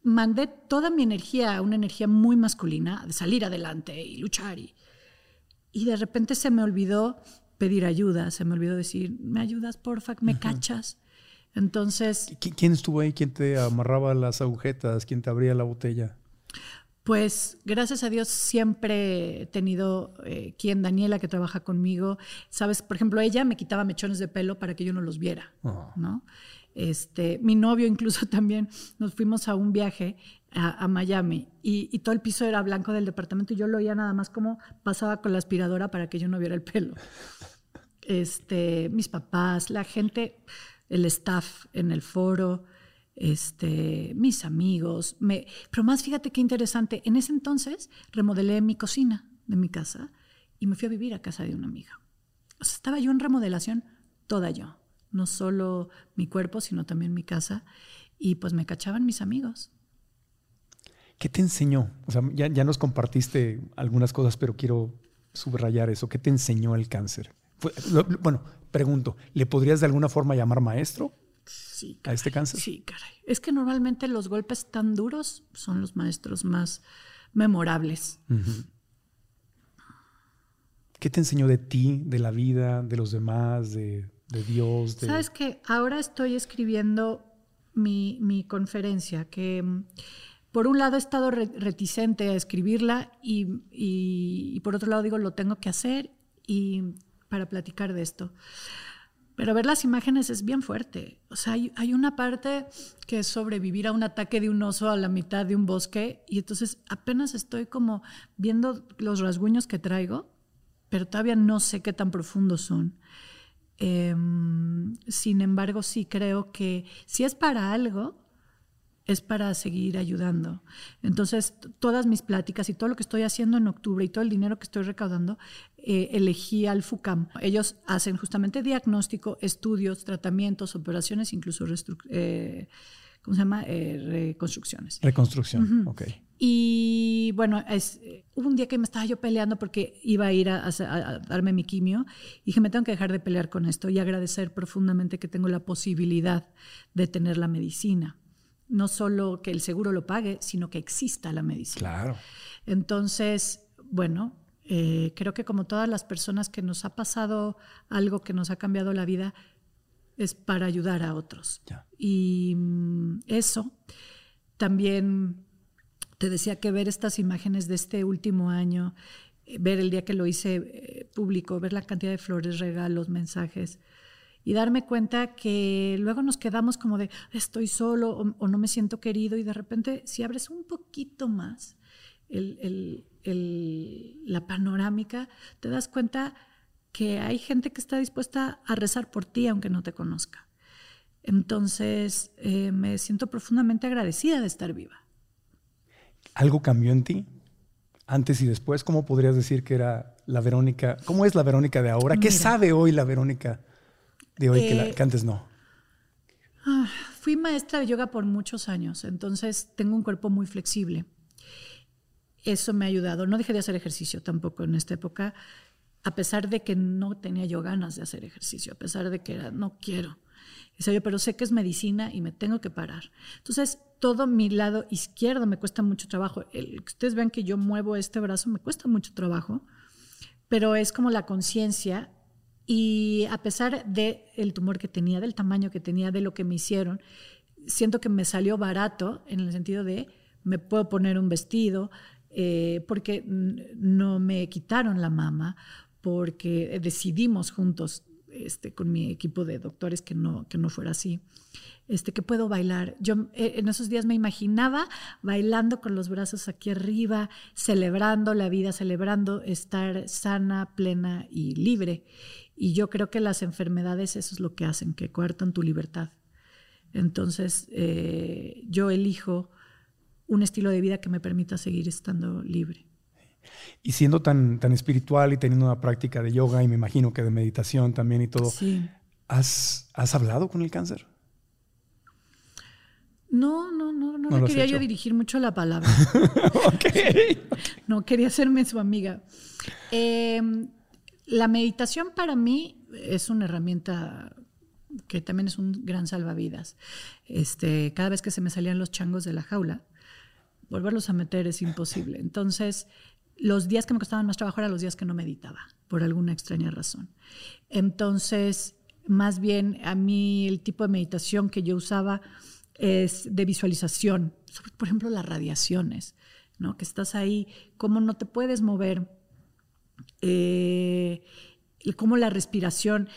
S4: mandé toda mi energía, una energía muy masculina, de salir adelante y luchar. Y, y de repente se me olvidó pedir ayuda, se me olvidó decir, ¿me ayudas, porfa? ¿Me cachas? Entonces,
S3: ¿Qui- ¿Quién estuvo ahí? ¿Quién te amarraba las agujetas? ¿Quién te abría la botella?
S4: Pues gracias a Dios siempre he tenido eh, quien, Daniela, que trabaja conmigo. Sabes, por ejemplo, ella me quitaba mechones de pelo para que yo no los viera,
S3: Oh.
S4: ¿no? Este, mi novio incluso también, nos fuimos a un viaje a, a Miami y, y todo el piso era blanco del departamento y yo lo oía nada más como pasaba con la aspiradora para que yo no viera el pelo. Este, mis papás, la gente, el staff en el foro, este, mis amigos. Me, pero más fíjate qué interesante, en ese entonces remodelé mi cocina de mi casa y me fui a vivir a casa de una amiga. Estaba yo en remodelación toda yo, no solo mi cuerpo, sino también mi casa. Y pues me cachaban mis amigos.
S3: ¿Qué te enseñó? O sea, ya, ya nos compartiste algunas cosas, pero quiero subrayar eso. ¿Qué te enseñó el cáncer? bueno, pregunto, ¿le podrías de alguna forma llamar maestro
S4: sí,
S3: a este cáncer?
S4: Sí, caray. Es que normalmente los golpes tan duros son los maestros más memorables.
S3: ¿Qué te enseñó de ti, de la vida, de los demás, de, Dios?
S4: Sabes que ahora estoy escribiendo mi, mi conferencia, que mm, por un lado he estado reticente a escribirla y, y, por otro lado digo, lo tengo que hacer y para platicar de esto. Pero ver las imágenes es bien fuerte. O sea, hay, hay, una parte que es sobrevivir a un ataque de un oso a la mitad de un bosque y entonces apenas estoy como viendo los rasguños que traigo, pero todavía no sé qué tan profundos son. Em, sin embargo, sí creo que si es para algo, es para seguir ayudando. Entonces, todas mis pláticas y todo lo que estoy haciendo en octubre y todo el dinero que estoy recaudando, eh, elegí al FUCAM. Ellos hacen justamente diagnóstico, estudios, tratamientos, operaciones, incluso eh, ¿cómo se llama? Eh, reconstrucciones.
S3: Reconstrucción, ok.
S4: Y bueno, es, hubo un día que me estaba yo peleando porque iba a ir a, a, darme mi quimio y dije, me tengo que dejar de pelear con esto y agradecer profundamente que tengo la posibilidad de tener la medicina no solo que el seguro lo pague, sino que exista la medicina.
S3: Claro.
S4: Entonces, bueno, eh, creo que como todas las personas que nos ha pasado algo que nos ha cambiado la vida, es para ayudar a otros. Y mm, eso también te decía que ver estas imágenes de este último año, eh, ver el día que lo hice eh, público, ver la cantidad de flores, regalos, mensajes, y darme cuenta que luego nos quedamos como de estoy solo o, no me siento querido y de repente si abres un poquito más la panorámica, te das cuenta que hay gente que está dispuesta a rezar por ti aunque no te conozca. Entonces eh, me siento profundamente agradecida de estar viva.
S3: ¿Algo cambió en ti? Antes y después, ¿cómo podrías decir que era la Verónica? ¿Cómo es la Verónica de ahora? ¿Qué sabe hoy la Verónica de hoy que, eh, antes no?
S4: Ah, fui maestra de yoga por muchos años, entonces tengo un cuerpo muy flexible. Eso me ha ayudado. No dejé de hacer ejercicio tampoco en esta época, a pesar de que no tenía yo ganas de hacer ejercicio, a pesar de que era, no quiero. yo, pero sé que es medicina y me tengo que parar. Entonces, todo mi lado izquierdo me cuesta mucho trabajo. El, que ustedes vean que yo muevo este brazo me cuesta mucho trabajo, pero es como la conciencia y a pesar del el tumor que tenía, del tamaño que tenía, de lo que me hicieron, siento que me salió barato en el sentido de me puedo poner un vestido, eh, porque no me quitaron la mama, porque decidimos juntos este, con mi equipo de doctores que no, que no fuera así este, que puedo bailar. Yo eh, en esos días me imaginaba bailando con los brazos aquí arriba, celebrando la vida, celebrando estar sana, plena y libre. Y yo creo que las enfermedades eso es lo que hacen, que coartan tu libertad. Entonces eh, yo elijo un estilo de vida que me permita seguir estando libre.
S3: Y siendo tan, tan espiritual y teniendo una práctica de yoga y me imagino que de meditación también y todo, ¿has, ¿has hablado con el cáncer?
S4: No, no, no, no, no quería yo dirigir mucho la palabra. No quería hacerme su amiga. Em, la meditación para mí es una herramienta que también es un gran salvavidas. Este, cada vez que se me salían los changos de la jaula, volverlos a meter es imposible. Entonces, los días que me costaban más trabajo eran los días que no meditaba, por alguna extraña razón. Entonces, más bien a mí el tipo de meditación que yo usaba es de visualización, por ejemplo las radiaciones, ¿no? que estás ahí, cómo no te puedes mover, eh, cómo la respiración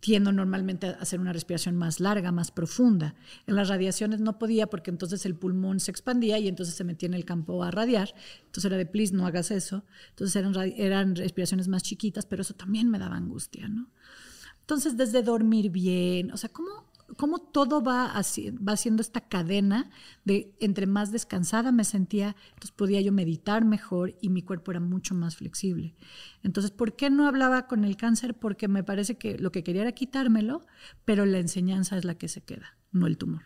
S4: tiendo normalmente a hacer una respiración más larga, más profunda. En las radiaciones no podía porque entonces el pulmón se expandía y entonces se metía en el campo a radiar. Entonces era de, please, no hagas eso. Entonces eran, eran respiraciones más chiquitas, pero eso también me daba angustia, ¿no? Entonces, desde dormir bien, o sea, ¿cómo cómo todo va, así, va haciendo esta cadena de entre más descansada me sentía, entonces podía yo meditar mejor y mi cuerpo era mucho más flexible. Entonces, ¿por qué no hablaba con el cáncer? Porque me parece que lo que quería era quitármelo, pero la enseñanza es la que se queda, no el tumor.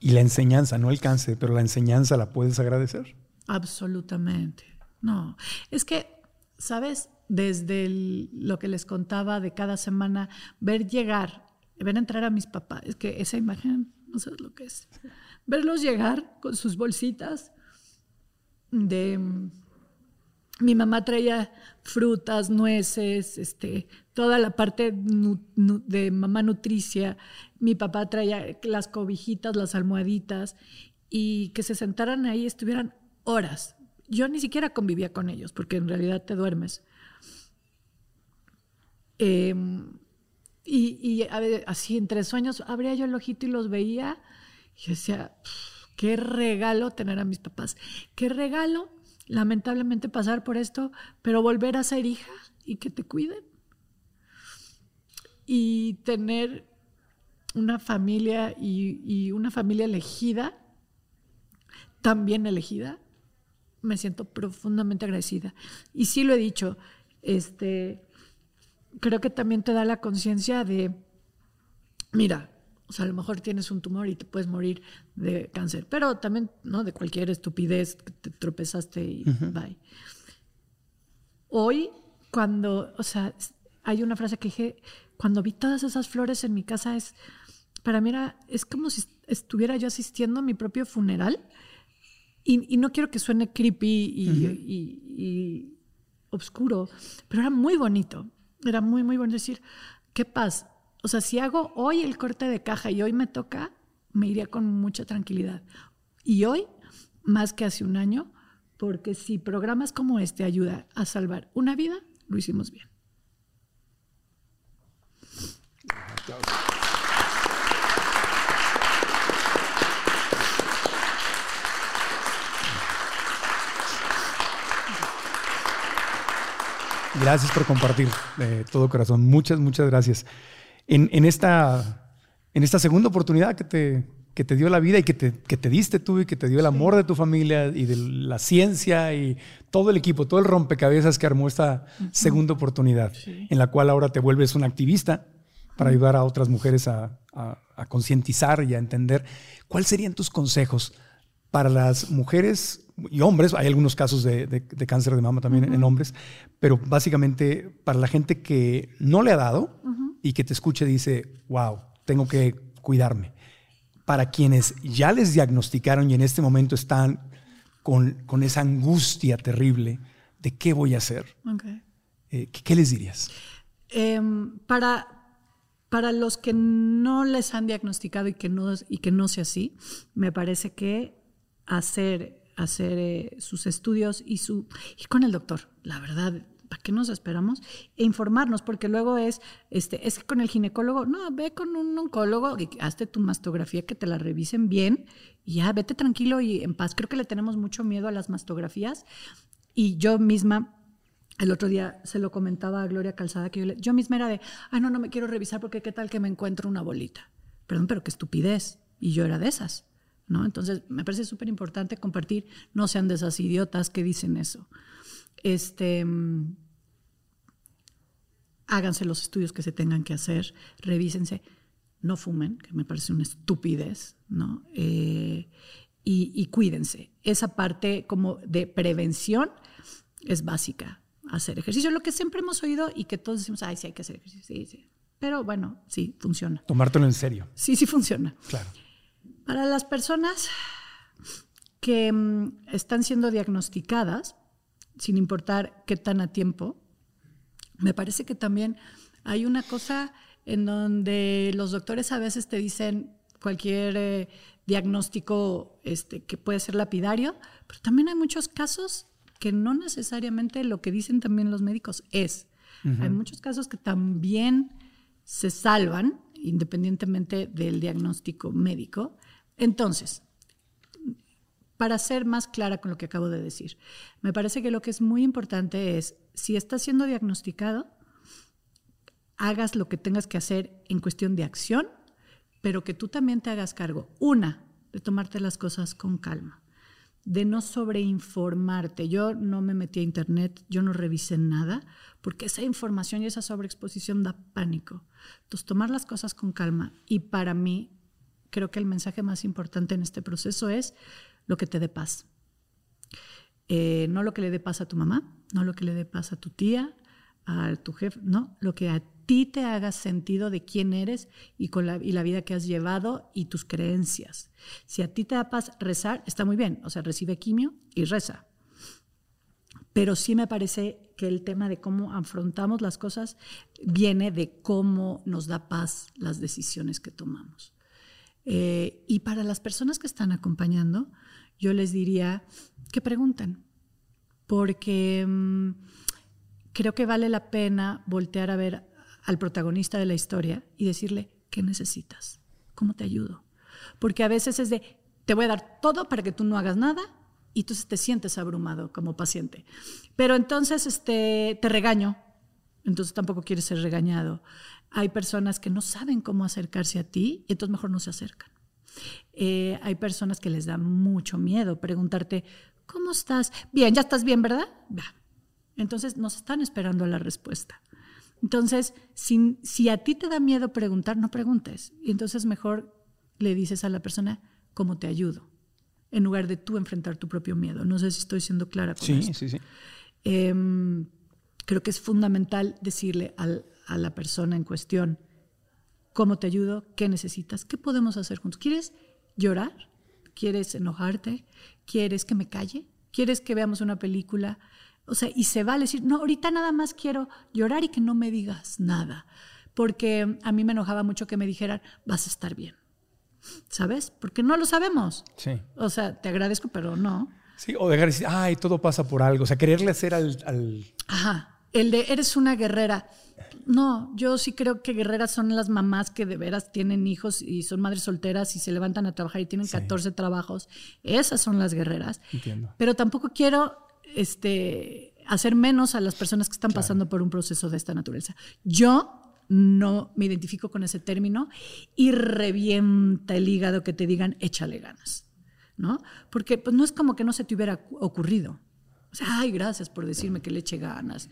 S3: Y la enseñanza, no el cáncer, pero la enseñanza la puedes agradecer.
S4: Absolutamente. No, es que, ¿sabes? Desde lo que les contaba de cada semana, ver llegar, ver entrar a mis papás, es que esa imagen, no sabes lo que es. Verlos llegar con sus bolsitas de... Mi mamá traía frutas, nueces, este, toda la parte de mamá nutricia. Mi papá traía las cobijitas, las almohaditas, y que se sentaran ahí, estuvieran horas. Yo ni siquiera convivía con ellos, porque en realidad te duermes. Em, y, así entre sueños abría yo el ojito y los veía. Y decía, qué regalo tener a mis papás. Qué regalo, lamentablemente, pasar por esto, pero volver a ser hija y que te cuiden. Y tener una familia y, y una familia elegida, tan bien elegida, me siento profundamente agradecida. Y sí lo he dicho, este, creo que también te da la conciencia de, mira, o sea, a lo mejor tienes un tumor y te puedes morir de cáncer, pero también, ¿no? De cualquier estupidez que te tropezaste y bye. Hoy, cuando, o sea, hay una frase que dije, cuando vi todas esas flores en mi casa, es, para mí era, es como si estuviera yo asistiendo a mi propio funeral y, no quiero que suene creepy y, oscuro, pero era muy bonito. Era muy, muy bueno decir, qué paz. O sea, si hago hoy el corte de caja y hoy me toca, me iría con mucha tranquilidad. Y hoy, más que hace un año, porque si programas como este ayudan a salvar una vida, lo hicimos bien.
S3: Gracias por compartir de todo corazón. Muchas, muchas gracias. En, esta, en esta segunda oportunidad que te, que te dio la vida y que te, que te diste tú y que te dio el amor de tu familia y de la ciencia y todo el equipo, todo el rompecabezas que armó esta segunda oportunidad, en la cual ahora te vuelves un activista para ayudar a otras mujeres a, a concientizar y a entender. ¿Cuáles serían tus consejos para las mujeres y hombres, hay algunos casos de, cáncer de mama también en hombres, pero básicamente para la gente que no le ha dado y que te escuche dice, wow, tengo que cuidarme. Para quienes ya les diagnosticaron y en este momento están con, con esa angustia terrible de qué voy a hacer, eh, ¿qué, les dirías?
S4: Em, para, para los que no les han diagnosticado y que no, y que no sea así, me parece que hacer hacer eh, sus estudios y su con el doctor, la verdad. ¿Para qué nos esperamos? E informarnos, porque luego es, este, es que con el ginecólogo, no, ve con un oncólogo y hazte tu mastografía, que te la revisen bien y ya, vete tranquilo y en paz. Creo que le tenemos mucho miedo a las mastografías y yo misma el otro día se lo comentaba a Gloria Calzada que yo, yo, misma era de, ay, no, no me quiero revisar porque qué tal que me encuentro una bolita. Perdón, pero qué estupidez. Y yo era de esas. ¿No? Entonces, me parece súper importante compartir, no sean de esas idiotas que dicen eso. Este, mm, háganse los estudios que se tengan que hacer, revísense, no fumen, que me parece una estupidez, ¿no? Eh, y, cuídense. Esa parte como de prevención es básica, hacer ejercicio, lo que siempre hemos oído y que todos decimos, ay, sí hay que hacer ejercicio, sí, sí. Pero bueno, sí, funciona.
S3: Tomártelo en serio.
S4: Sí, sí funciona.
S3: Claro.
S4: Para las personas que mm, están siendo diagnosticadas, sin importar qué tan a tiempo, me parece que también hay una cosa en donde los doctores a veces te dicen cualquier eh, diagnóstico este, que puede ser lapidario, pero también hay muchos casos que no necesariamente lo que dicen también los médicos es. Hay muchos casos que también se salvan independientemente del diagnóstico médico entonces, para ser más clara con lo que acabo de decir, me parece que lo que es muy importante es, si estás siendo diagnosticado, hagas lo que tengas que hacer en cuestión de acción pero que tú también te hagas cargo. Una, de tomarte las cosas con calma, de no sobreinformarte. Yo no me metí a internet, yo no revisé nada, porque esa información y esa sobreexposición da pánico. Entonces, tomar las cosas con calma. Y para mí, creo que el mensaje más importante en este proceso es lo que te dé paz. Eh, no lo que le dé paz a tu mamá, no lo que le dé paz a tu tía, a tu jefe, no, lo que a ti te haga sentido de quién eres y, con la, y la vida que has llevado y tus creencias. Si a ti te da paz rezar, está muy bien, o sea, recibe quimio y reza. Pero sí me parece que el tema de cómo afrontamos las cosas viene de cómo nos da paz las decisiones que tomamos. Eh, y para las personas que están acompañando, yo les diría que pregunten, porque mm, creo que vale la pena voltear a ver al protagonista de la historia y decirle, ¿qué necesitas? ¿Cómo te ayudo? Porque a veces es de, te voy a dar todo para que tú no hagas nada y entonces te sientes abrumado como paciente. Pero entonces este, te regaño, entonces tampoco quieres ser regañado. Hay personas que no saben cómo acercarse a ti y entonces mejor no se acercan. Eh, hay personas que les da mucho miedo preguntarte, ¿cómo estás? Bien, ya estás bien, ¿verdad? Entonces nos están esperando la respuesta. Entonces, si, si a ti te da miedo preguntar, no preguntes. Y entonces mejor le dices a la persona, ¿cómo te ayudo? En lugar de tú enfrentar tu propio miedo. No sé si estoy siendo clara con
S3: sí,
S4: esto.
S3: Sí, sí,
S4: eh, creo que es fundamental decirle al, a la persona en cuestión, ¿cómo te ayudo? ¿Qué necesitas? ¿Qué podemos hacer juntos? ¿Quieres llorar? ¿Quieres enojarte? ¿Quieres que me calle? ¿Quieres que veamos una película? O sea, y se vale decir, no, ahorita nada más quiero llorar y que no me digas nada. Porque a mí me enojaba mucho que me dijeran, vas a estar bien. ¿Sabes? Porque no lo sabemos.
S3: Sí.
S4: O sea, te agradezco, pero no.
S3: Sí, o dejar de decir, ay, todo pasa por algo. O sea, quererle hacer al, al...
S4: Ajá. El de eres una guerrera. No, yo sí creo que guerreras son las mamás que de veras tienen hijos y son madres solteras y se levantan a trabajar y tienen
S3: Sí.
S4: 14 trabajos. Esas son las guerreras.
S3: Entiendo.
S4: Pero tampoco quiero este, hacer menos a las personas que están pasando por un proceso de esta naturaleza. Yo no me identifico con ese término y revienta el hígado que te digan échale ganas, ¿no? Porque pues, no es como que no se te hubiera cu- ocurrido. O sea, ay, gracias por decirme que le eche ganas.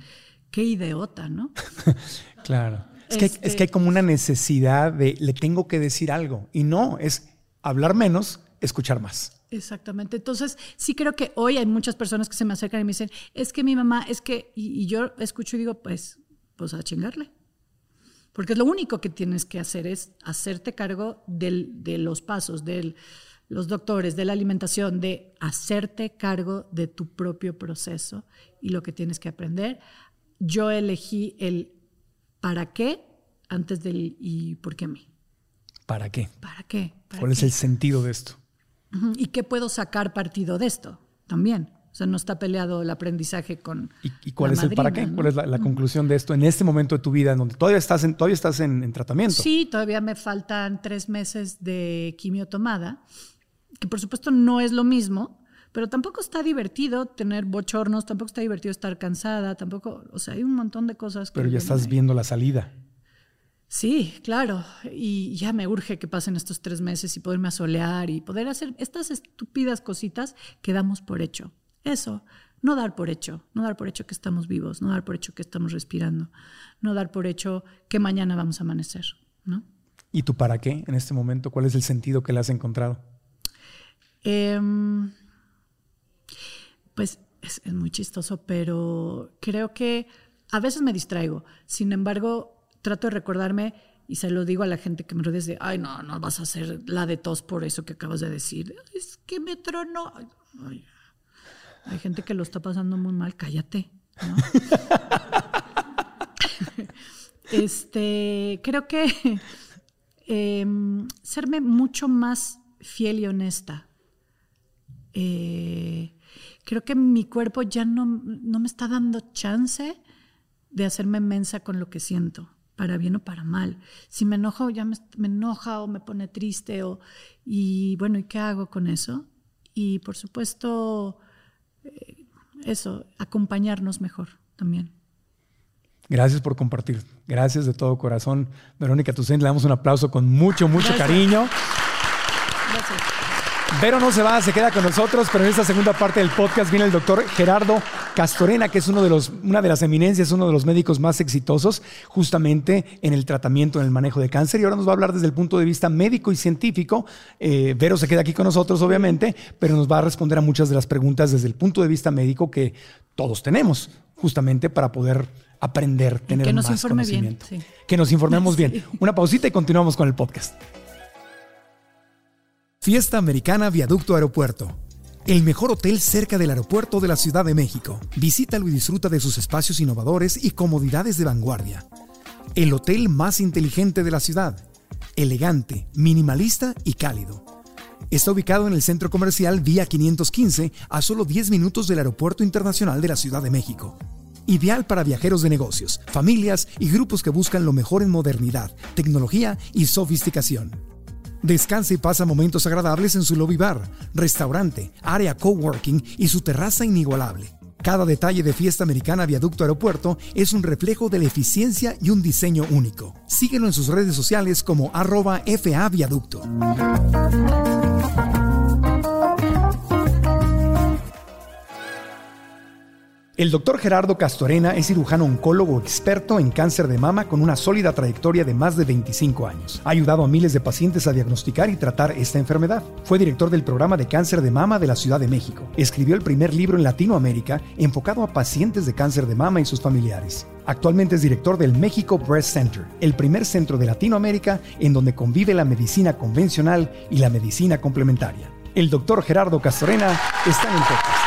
S4: Qué idiota, ¿no?
S3: Claro. Es, que, hay-
S4: Este-
S3: es que hay como una necesidad de le tengo que decir algo. Y no, es hablar menos, escuchar más.
S4: Exactamente. Entonces, sí creo que hoy hay muchas personas que se me acercan y me dicen, es que mi mamá, es que, y, y yo escucho y digo, pues, pues a chingarle. Porque lo único que tienes que hacer es hacerte cargo del- de los pasos, de los doctores, de la alimentación, de hacerte cargo de tu propio proceso y lo que tienes que aprender. Yo elegí el para qué antes del y por qué a mí.
S3: ¿Para qué?
S4: ¿Para qué? ¿Para
S3: ¿Cuál es el sentido de esto?
S4: ¿Y qué puedo sacar partido de esto? También. O sea, no está peleado el aprendizaje con.
S3: ¿Y, y cuál
S4: la
S3: es el para qué?
S4: ¿no?
S3: ¿Cuál es la, la conclusión de esto en este momento de tu vida, en donde todavía estás en, todavía estás en, en tratamiento?
S4: Sí, todavía me faltan tres meses de quimio tomada, que por supuesto no es lo mismo, pero tampoco está divertido tener bochornos, tampoco está divertido estar cansada, tampoco, o sea, hay un montón de cosas que...
S3: Pero ya estás
S4: ahí.
S3: viendo la salida.
S4: Sí, claro. Y ya me urge que pasen estos tres meses y poderme asolear y poder hacer estas estúpidas cositas que damos por hecho. Eso, no dar por hecho, no dar por hecho que estamos vivos, no dar por hecho que estamos respirando, no dar por hecho que mañana vamos a amanecer, ¿no?
S3: ¿Y tú para qué en este momento? ¿Cuál es el sentido que le has encontrado?
S4: Em, pues es, muy chistoso, pero creo que a veces me distraigo. Sin embargo, trato de recordarme y se lo digo a la gente que me rodea de, ay, no, no vas a hacer la de tos por eso que acabas de decir. Es que me tronó. Ay, hay gente que lo está pasando muy mal, cállate. ¿no? este, creo que em, serme mucho más fiel y honesta. Eh, creo que mi cuerpo ya no, no me está dando chance de hacerme mensa con lo que siento, para bien o para mal. Si me enojo, ya me, me enoja o me pone triste. O, y bueno, ¿y qué hago con eso? Y por supuesto, eh, eso, acompañarnos mejor también.
S3: Gracias por compartir. Gracias de todo corazón. Verónica Tucen, le damos un aplauso con mucho, mucho
S4: Gracias.
S3: cariño. Vero no se va, se queda con nosotros, pero en esta segunda parte del podcast viene el doctor Gerardo Castorena, que es uno de los, una de las eminencias, uno de los médicos más exitosos justamente en el tratamiento, en el manejo de cáncer. Y ahora nos va a hablar desde el punto de vista médico y científico. Eh, Vero se queda aquí con nosotros, obviamente, pero nos va a responder a muchas de las preguntas desde el punto de vista médico que todos tenemos, justamente para poder aprender, tener
S4: que nos
S3: más
S4: informe bien,
S3: conocimiento.
S4: sí.
S3: Que nos informemos bien. Una pausita y continuamos con el podcast.
S7: Fiesta Americana Viaducto Aeropuerto. El mejor hotel cerca del aeropuerto de la Ciudad de México. Visítalo y disfruta de sus espacios innovadores y comodidades de vanguardia. El hotel más inteligente de la ciudad. Elegante, minimalista y cálido. Está ubicado en el centro comercial Vía 515 a solo 10 minutos del Aeropuerto Internacional de la Ciudad de México. Ideal para viajeros de negocios, familias y grupos que buscan lo mejor en modernidad, tecnología y sofisticación. Descansa y pasa momentos agradables en su lobby bar, restaurante, área coworking y su terraza inigualable. Cada detalle de Fiesta Americana Viaducto Aeropuerto es un reflejo de la eficiencia y un diseño único. Síguelo en sus redes sociales como arroba FA Viaducto.
S3: El doctor Gerardo Castorena es cirujano oncólogo experto en cáncer de mama con una sólida trayectoria de más de 25 años. Ha ayudado a miles de pacientes a diagnosticar y tratar esta enfermedad. Fue director del programa de cáncer de mama de la Ciudad de México. Escribió el primer libro en Latinoamérica enfocado a pacientes de cáncer de mama y sus familiares. Actualmente es director del México Breast Center, el primer centro de Latinoamérica en donde convive la medicina convencional y la medicina complementaria. El doctor Gerardo Castorena está en el podcast.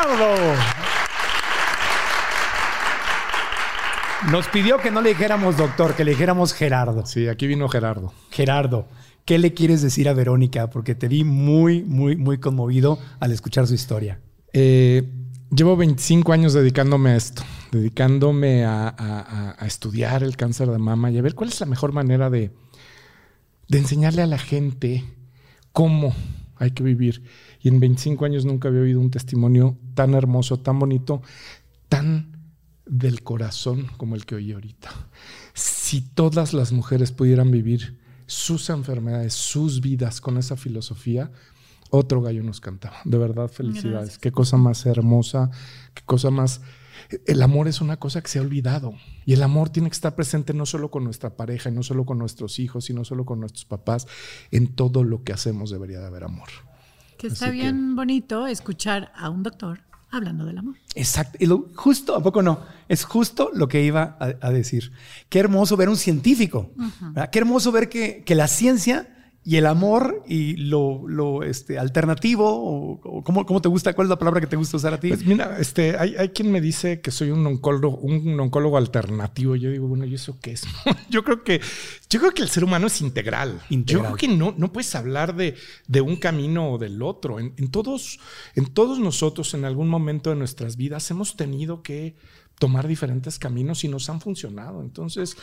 S3: Gerardo. Nos pidió que no le dijéramos doctor, que le dijéramos Gerardo.
S5: Sí, aquí vino Gerardo.
S3: Gerardo, ¿qué le quieres decir a Verónica? Porque te vi muy, muy, muy conmovido al escuchar su historia.
S5: Eh, llevo 25 años dedicándome a esto, dedicándome a, a- a estudiar el cáncer de mama y a ver cuál es la mejor manera de, de enseñarle a la gente cómo hay que vivir. Y en 25 años nunca había oído un testimonio tan hermoso, tan bonito, tan del corazón como el que oí ahorita. Si todas las mujeres pudieran vivir sus enfermedades, sus vidas con esa filosofía, otro gallo nos cantaba. De verdad, felicidades.
S4: Gracias.
S5: Qué cosa más hermosa, qué cosa más... El amor es una cosa que se ha olvidado y el amor tiene que estar presente no solo con nuestra pareja, y no solo con nuestros hijos, y no solo con nuestros papás. En todo lo que hacemos debería de haber amor.
S4: Que está
S5: Así que-
S4: bien bonito escuchar a un doctor hablando del amor.
S3: Exacto. Y lo- justo, ¿a poco no? Es justo lo que iba a, a decir. Qué hermoso ver un científico. Qué hermoso ver que, que la ciencia y el amor y lo, lo, este, alternativo, o, o ¿cómo, cómo te gusta? ¿Cuál es la palabra que te gusta usar a ti?
S5: Pues mira, este, hay, hay quien me dice que soy un oncólogo, un oncólogo alternativo. Yo digo, bueno, ¿y eso qué es? yo creo que, yo creo que el ser humano es integral.
S3: Integral.
S5: Yo creo que no, no puedes hablar de, de un camino o del otro. En, en todos, en todos nosotros, en algún momento de nuestras vidas, hemos tenido que tomar diferentes caminos y nos han funcionado. Entonces,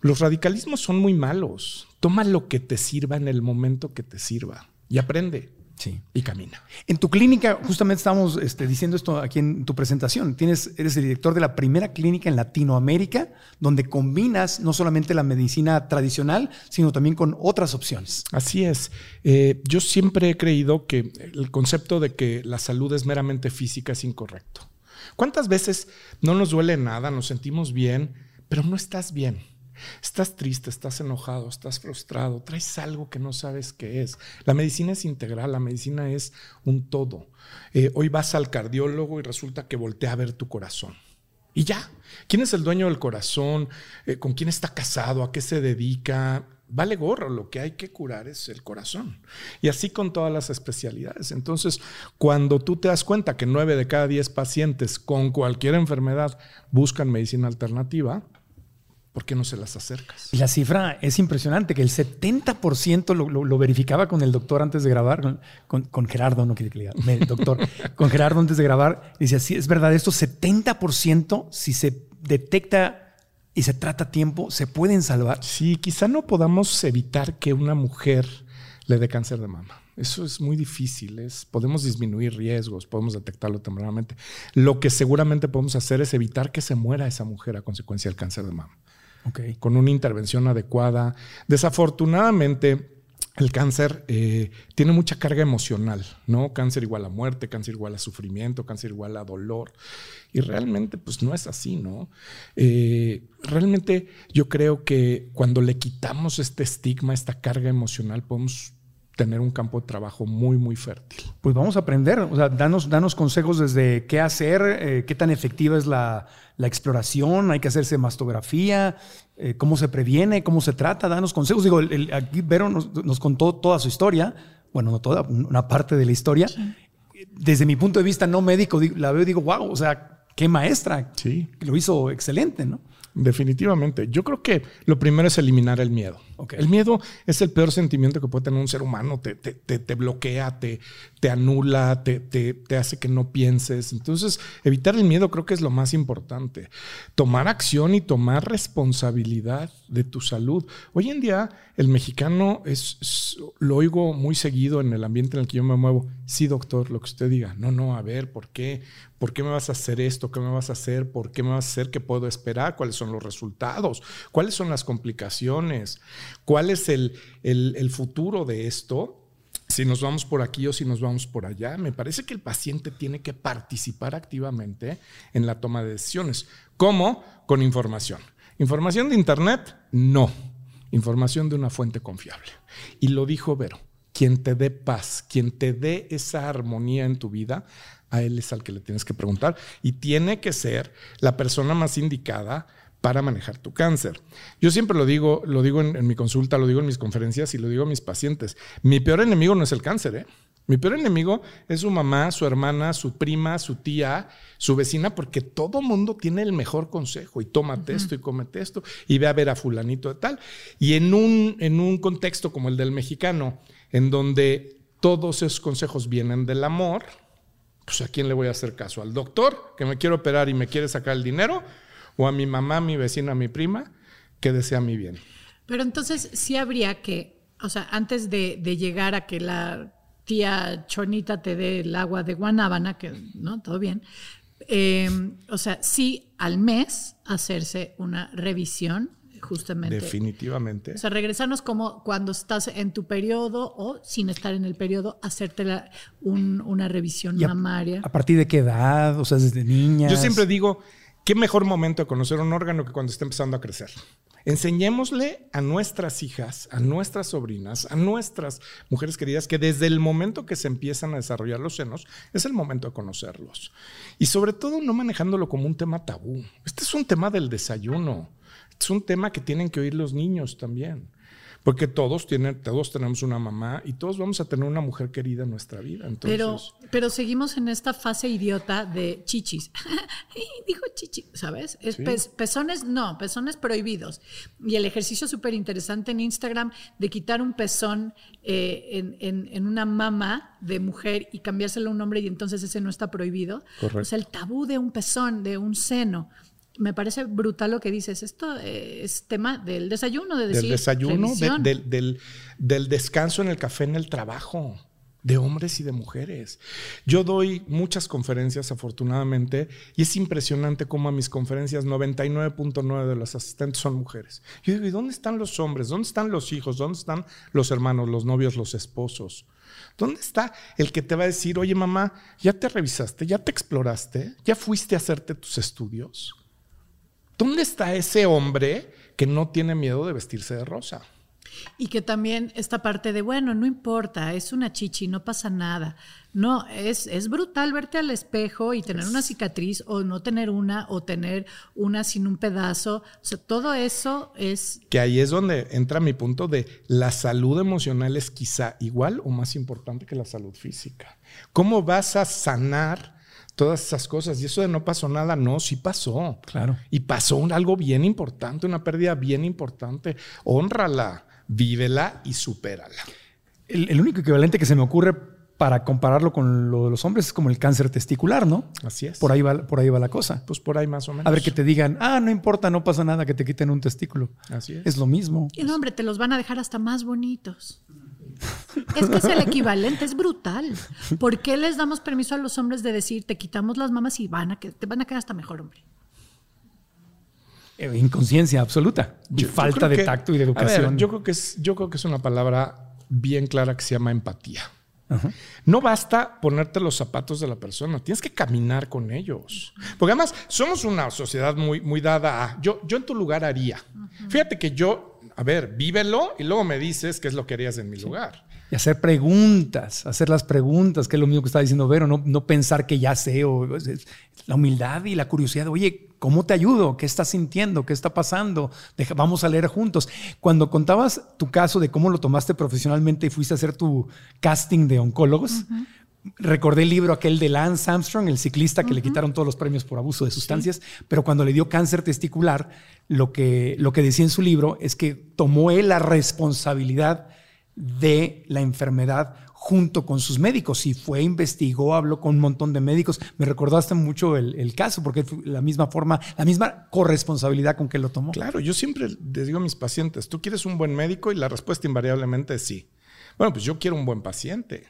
S5: los radicalismos son muy malos. Toma lo que te sirva en el momento que te sirva y aprende.
S3: Sí.
S5: Y camina.
S3: En tu clínica, justamente estamos este, diciendo esto aquí en tu presentación. Tienes, eres el director de la primera clínica en Latinoamérica donde combinas no solamente la medicina tradicional, sino también con otras opciones.
S5: Así es. Eh, yo siempre he creído que el concepto de que la salud es meramente física es incorrecto. ¿Cuántas veces no nos duele nada, nos sentimos bien, pero no estás bien? Estás triste, estás enojado, estás frustrado, traes algo que no sabes qué es. La medicina es integral, la medicina es un todo. Eh, hoy vas al cardiólogo y resulta que voltea a ver tu corazón. Y ya, ¿quién es el dueño del corazón? Eh, ¿Con quién está casado? ¿A qué se dedica? Vale gorro, lo que hay que curar es el corazón. Y así con todas las especialidades. Entonces, cuando tú te das cuenta que nueve de cada diez pacientes con cualquier enfermedad buscan medicina alternativa, ¿por qué no se las acercas?
S3: Y la cifra es impresionante, que el 70% lo, lo- lo verificaba con el doctor antes de grabar, con, con- Gerardo, no quiere que le diga, doctor, con Gerardo antes de grabar, decía, sí, es verdad, esto 70%, si se detecta y se trata a tiempo, se pueden salvar.
S5: Sí, quizá no podamos evitar que una mujer le dé cáncer de mama. Eso es muy difícil. Es, podemos disminuir riesgos, podemos detectarlo tempranamente. Lo que seguramente podemos hacer es evitar que se muera esa mujer a consecuencia del cáncer de mama.
S3: Ok.
S5: Con una intervención adecuada. Desafortunadamente, el cáncer eh, tiene mucha carga emocional, ¿no? Cáncer igual a muerte, cáncer igual a sufrimiento, cáncer igual a dolor. Y realmente, pues no es así, ¿no? Eh, realmente yo creo que cuando le quitamos este estigma, esta carga emocional, podemos tener un campo de trabajo muy, muy fértil.
S3: Pues vamos a aprender, o sea, danos, danos consejos desde qué hacer, eh, qué tan efectiva es la, la exploración, hay que hacerse mastografía, eh, cómo se previene, cómo se trata, danos consejos. Digo, el- el- aquí Vero nos, nos contó toda su historia, bueno, no toda, una parte de la historia. Desde mi punto de vista no médico, digo- la veo y digo, wow, o sea, qué maestra,
S5: Sí.
S3: lo hizo excelente, ¿no?
S5: Definitivamente. Yo creo que lo primero es eliminar el miedo.
S3: Ok.
S5: El miedo es el peor sentimiento que puede tener un ser humano. Te, te- te- te bloquea, te, te anula, te, te- te hace que no pienses. Entonces, evitar el miedo creo que es lo más importante. Tomar acción y tomar responsabilidad de tu salud. Hoy en día, el mexicano es, es- lo oigo muy seguido en el ambiente en el que yo me muevo. Sí, doctor, lo que usted diga. No, no, a ver, ¿por qué? ¿Por qué me vas a hacer esto? ¿Qué me vas a hacer? ¿Por qué me vas a hacer? ¿Qué puedo esperar? ¿Cuáles son los resultados? ¿Cuáles son las complicaciones? ¿Cuál es el, el- futuro de esto? Si nos vamos por aquí o si nos vamos por allá, me parece que el paciente tiene que participar activamente en la toma de decisiones. ¿Cómo? Con información. ¿Información de Internet? No. Información de una fuente confiable. Y lo dijo Vero, quien te dé paz, quien te dé esa armonía en tu vida, a él es al que le tienes que preguntar y tiene que ser la persona más indicada para manejar tu cáncer. Yo siempre lo digo, lo digo en, en mi consulta, lo digo en mis conferencias y lo digo a mis pacientes. Mi peor enemigo no es el cáncer, ¿eh? Mi peor enemigo es su mamá, su hermana, su prima, su tía, su vecina, porque todo mundo tiene el mejor consejo y tómate esto y cómete esto y ve a ver a fulanito de tal. Y en un, en un contexto como el del mexicano, en donde todos esos consejos vienen del amor, pues a quién le voy a hacer caso, al doctor que me quiere operar y me quiere sacar el dinero, o a mi mamá, mi vecina, mi prima que desea mi bien.
S4: Pero entonces sí habría que, o sea, antes de, llegar a que la tía Chonita te dé el agua de Guanábana, que no, todo bien, eh, o sea, sí al mes hacerse una revisión, justamente.
S5: Definitivamente.
S4: O sea, regresarnos como cuando estás en tu periodo o sin estar en el periodo, hacerte la- un- una revisión
S3: a-
S4: mamaria.
S3: ¿A partir de qué edad? O sea, desde niñas.
S5: Yo siempre digo, qué mejor momento de conocer un órgano que cuando está empezando a crecer. Enseñémosle a nuestras hijas, a nuestras sobrinas, a nuestras mujeres queridas que desde el momento que se empiezan a desarrollar los senos es el momento de conocerlos. Y sobre todo no manejándolo como un tema tabú. Este es un tema del desayuno. Es un tema que tienen que oír los niños también. Porque todos, tienen, todos tenemos una mamá y todos vamos a tener una mujer querida en nuestra vida. Entonces,
S4: Pero, pero seguimos en esta fase idiota de chichis. Dijo chichi, ¿sabes? Es
S5: Sí.
S4: pezones, no, pezones prohibidos. Y el ejercicio súper interesante en Instagram de quitar un pezón eh, en, en- en una mama de mujer y cambiárselo a un hombre y entonces ese no está prohibido.
S5: Correcto.
S4: O sea, el tabú de un pezón, de un seno. Me parece brutal lo que dices. Esto eh, es tema del desayuno, de decir.
S5: del desayuno, de- del, del- del descanso en el café, en el trabajo, de hombres y de mujeres. Yo doy muchas conferencias, afortunadamente, y es impresionante cómo a mis conferencias 99.9 de los asistentes son mujeres. Yo digo, ¿y dónde están los hombres? ¿Dónde están los hijos? ¿Dónde están los hermanos, los novios, los esposos? ¿Dónde está el que te va a decir, oye mamá, ya te revisaste, ya te exploraste, ya fuiste a hacerte tus estudios? ¿Dónde está ese hombre que no tiene miedo de vestirse de rosa?
S4: Y que también esta parte de, bueno, no importa, es una chichi, no pasa nada. No, es, es brutal verte al espejo y tener una cicatriz o no tener una o tener una sin un pedazo. O sea, todo eso es...
S5: Que ahí es donde entra mi punto de la salud emocional es quizá igual o más importante que la salud física. ¿Cómo vas a sanar todas esas cosas? Y eso de no pasó nada, no, sí pasó.
S3: Claro.
S5: Y pasó un- algo bien importante, una pérdida bien importante. Honrala, vívela y supérala.
S3: El, el único equivalente que se me ocurre para compararlo con lo de los hombres es como el cáncer testicular, ¿no?
S5: Así es.
S3: Por ahí va, por ahí va la cosa.
S5: Pues por ahí más o menos.
S3: A ver que te digan, ah, no importa, no pasa nada que te quiten un testículo.
S5: Así es.
S3: Es lo mismo.
S4: Y no, hombre, te los van a dejar hasta más bonitos. Es que es el equivalente, es brutal. ¿Por qué les damos permiso a los hombres de decir, te quitamos las mamas y van a que, te van a quedar hasta mejor hombre?
S3: Eh, inconsciencia absoluta. Y
S5: Yo-
S3: falta de
S5: que-
S3: tacto y de
S5: a ver,
S3: educación.
S5: yo, creo que es, yo creo que es una palabra bien clara que se llama empatía. No basta ponerte los zapatos de la persona, tienes que caminar con ellos. Porque además somos una sociedad muy, muy dada a yo, yo en tu lugar haría. Fíjate que yo, a ver, vívelo y luego me dices qué es lo que harías en mi lugar.
S3: Y hacer preguntas, hacer las preguntas, que es lo mismo que está diciendo Vero, no, no pensar que ya sé, o es- es la humildad y la curiosidad. Oye, ¿cómo te ayudo? ¿Qué estás sintiendo? ¿Qué está pasando? Deja- vamos a leer juntos. Cuando contabas tu caso de cómo lo tomaste profesionalmente y fuiste a hacer tu casting de oncólogos, recordé el libro aquel de Lance Armstrong, el ciclista que le quitaron todos los premios por abuso de sustancias, pero cuando le dio cáncer testicular, lo que, lo que decía en su libro es que tomó él la responsabilidad de la enfermedad junto con sus médicos y fue, investigó, habló con un montón de médicos. Me recordaste mucho el, el caso porque fue la misma forma, la misma corresponsabilidad con que lo tomó.
S5: Claro, yo siempre les digo a mis pacientes, ¿tú quieres un buen médico? Y la respuesta invariablemente es sí. Bueno, pues yo quiero un buen paciente.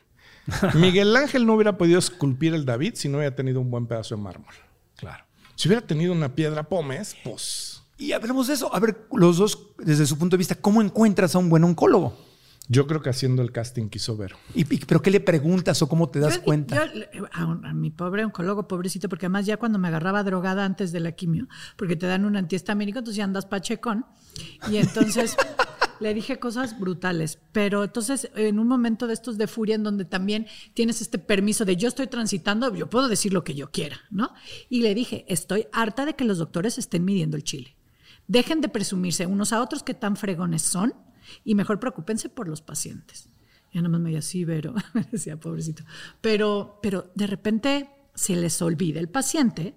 S5: Miguel Ángel no hubiera podido esculpir el David si no hubiera tenido un buen pedazo de mármol.
S3: Claro.
S5: Si hubiera tenido una piedra pómez, pues
S3: Y hablemos de eso. A ver, los dos, desde su punto de vista, ¿cómo encuentras a un buen oncólogo?
S5: yo creo que haciendo el casting que hizo Vero.
S3: ¿Y, y- pero qué le preguntas o cómo te das
S4: Yo-
S3: cuenta?
S4: yo, a, un- a mi pobre oncólogo, pobrecito, porque además ya cuando me agarraba drogada antes de la quimio, porque te dan un antihistamínico, entonces ya andas pachecón. Y entonces le dije cosas brutales. Pero entonces, en un momento de estos de furia, en donde también tienes este permiso de yo estoy transitando, yo puedo decir lo que yo quiera, ¿no? Y le dije, estoy harta de que los doctores estén midiendo el chile. Dejen de presumirse unos a otros que tan fregones son y mejor preocúpense por los pacientes. Ya nada más me decía, sí, Vero, me decía, pobrecito. Pero, pero de repente se les olvida el paciente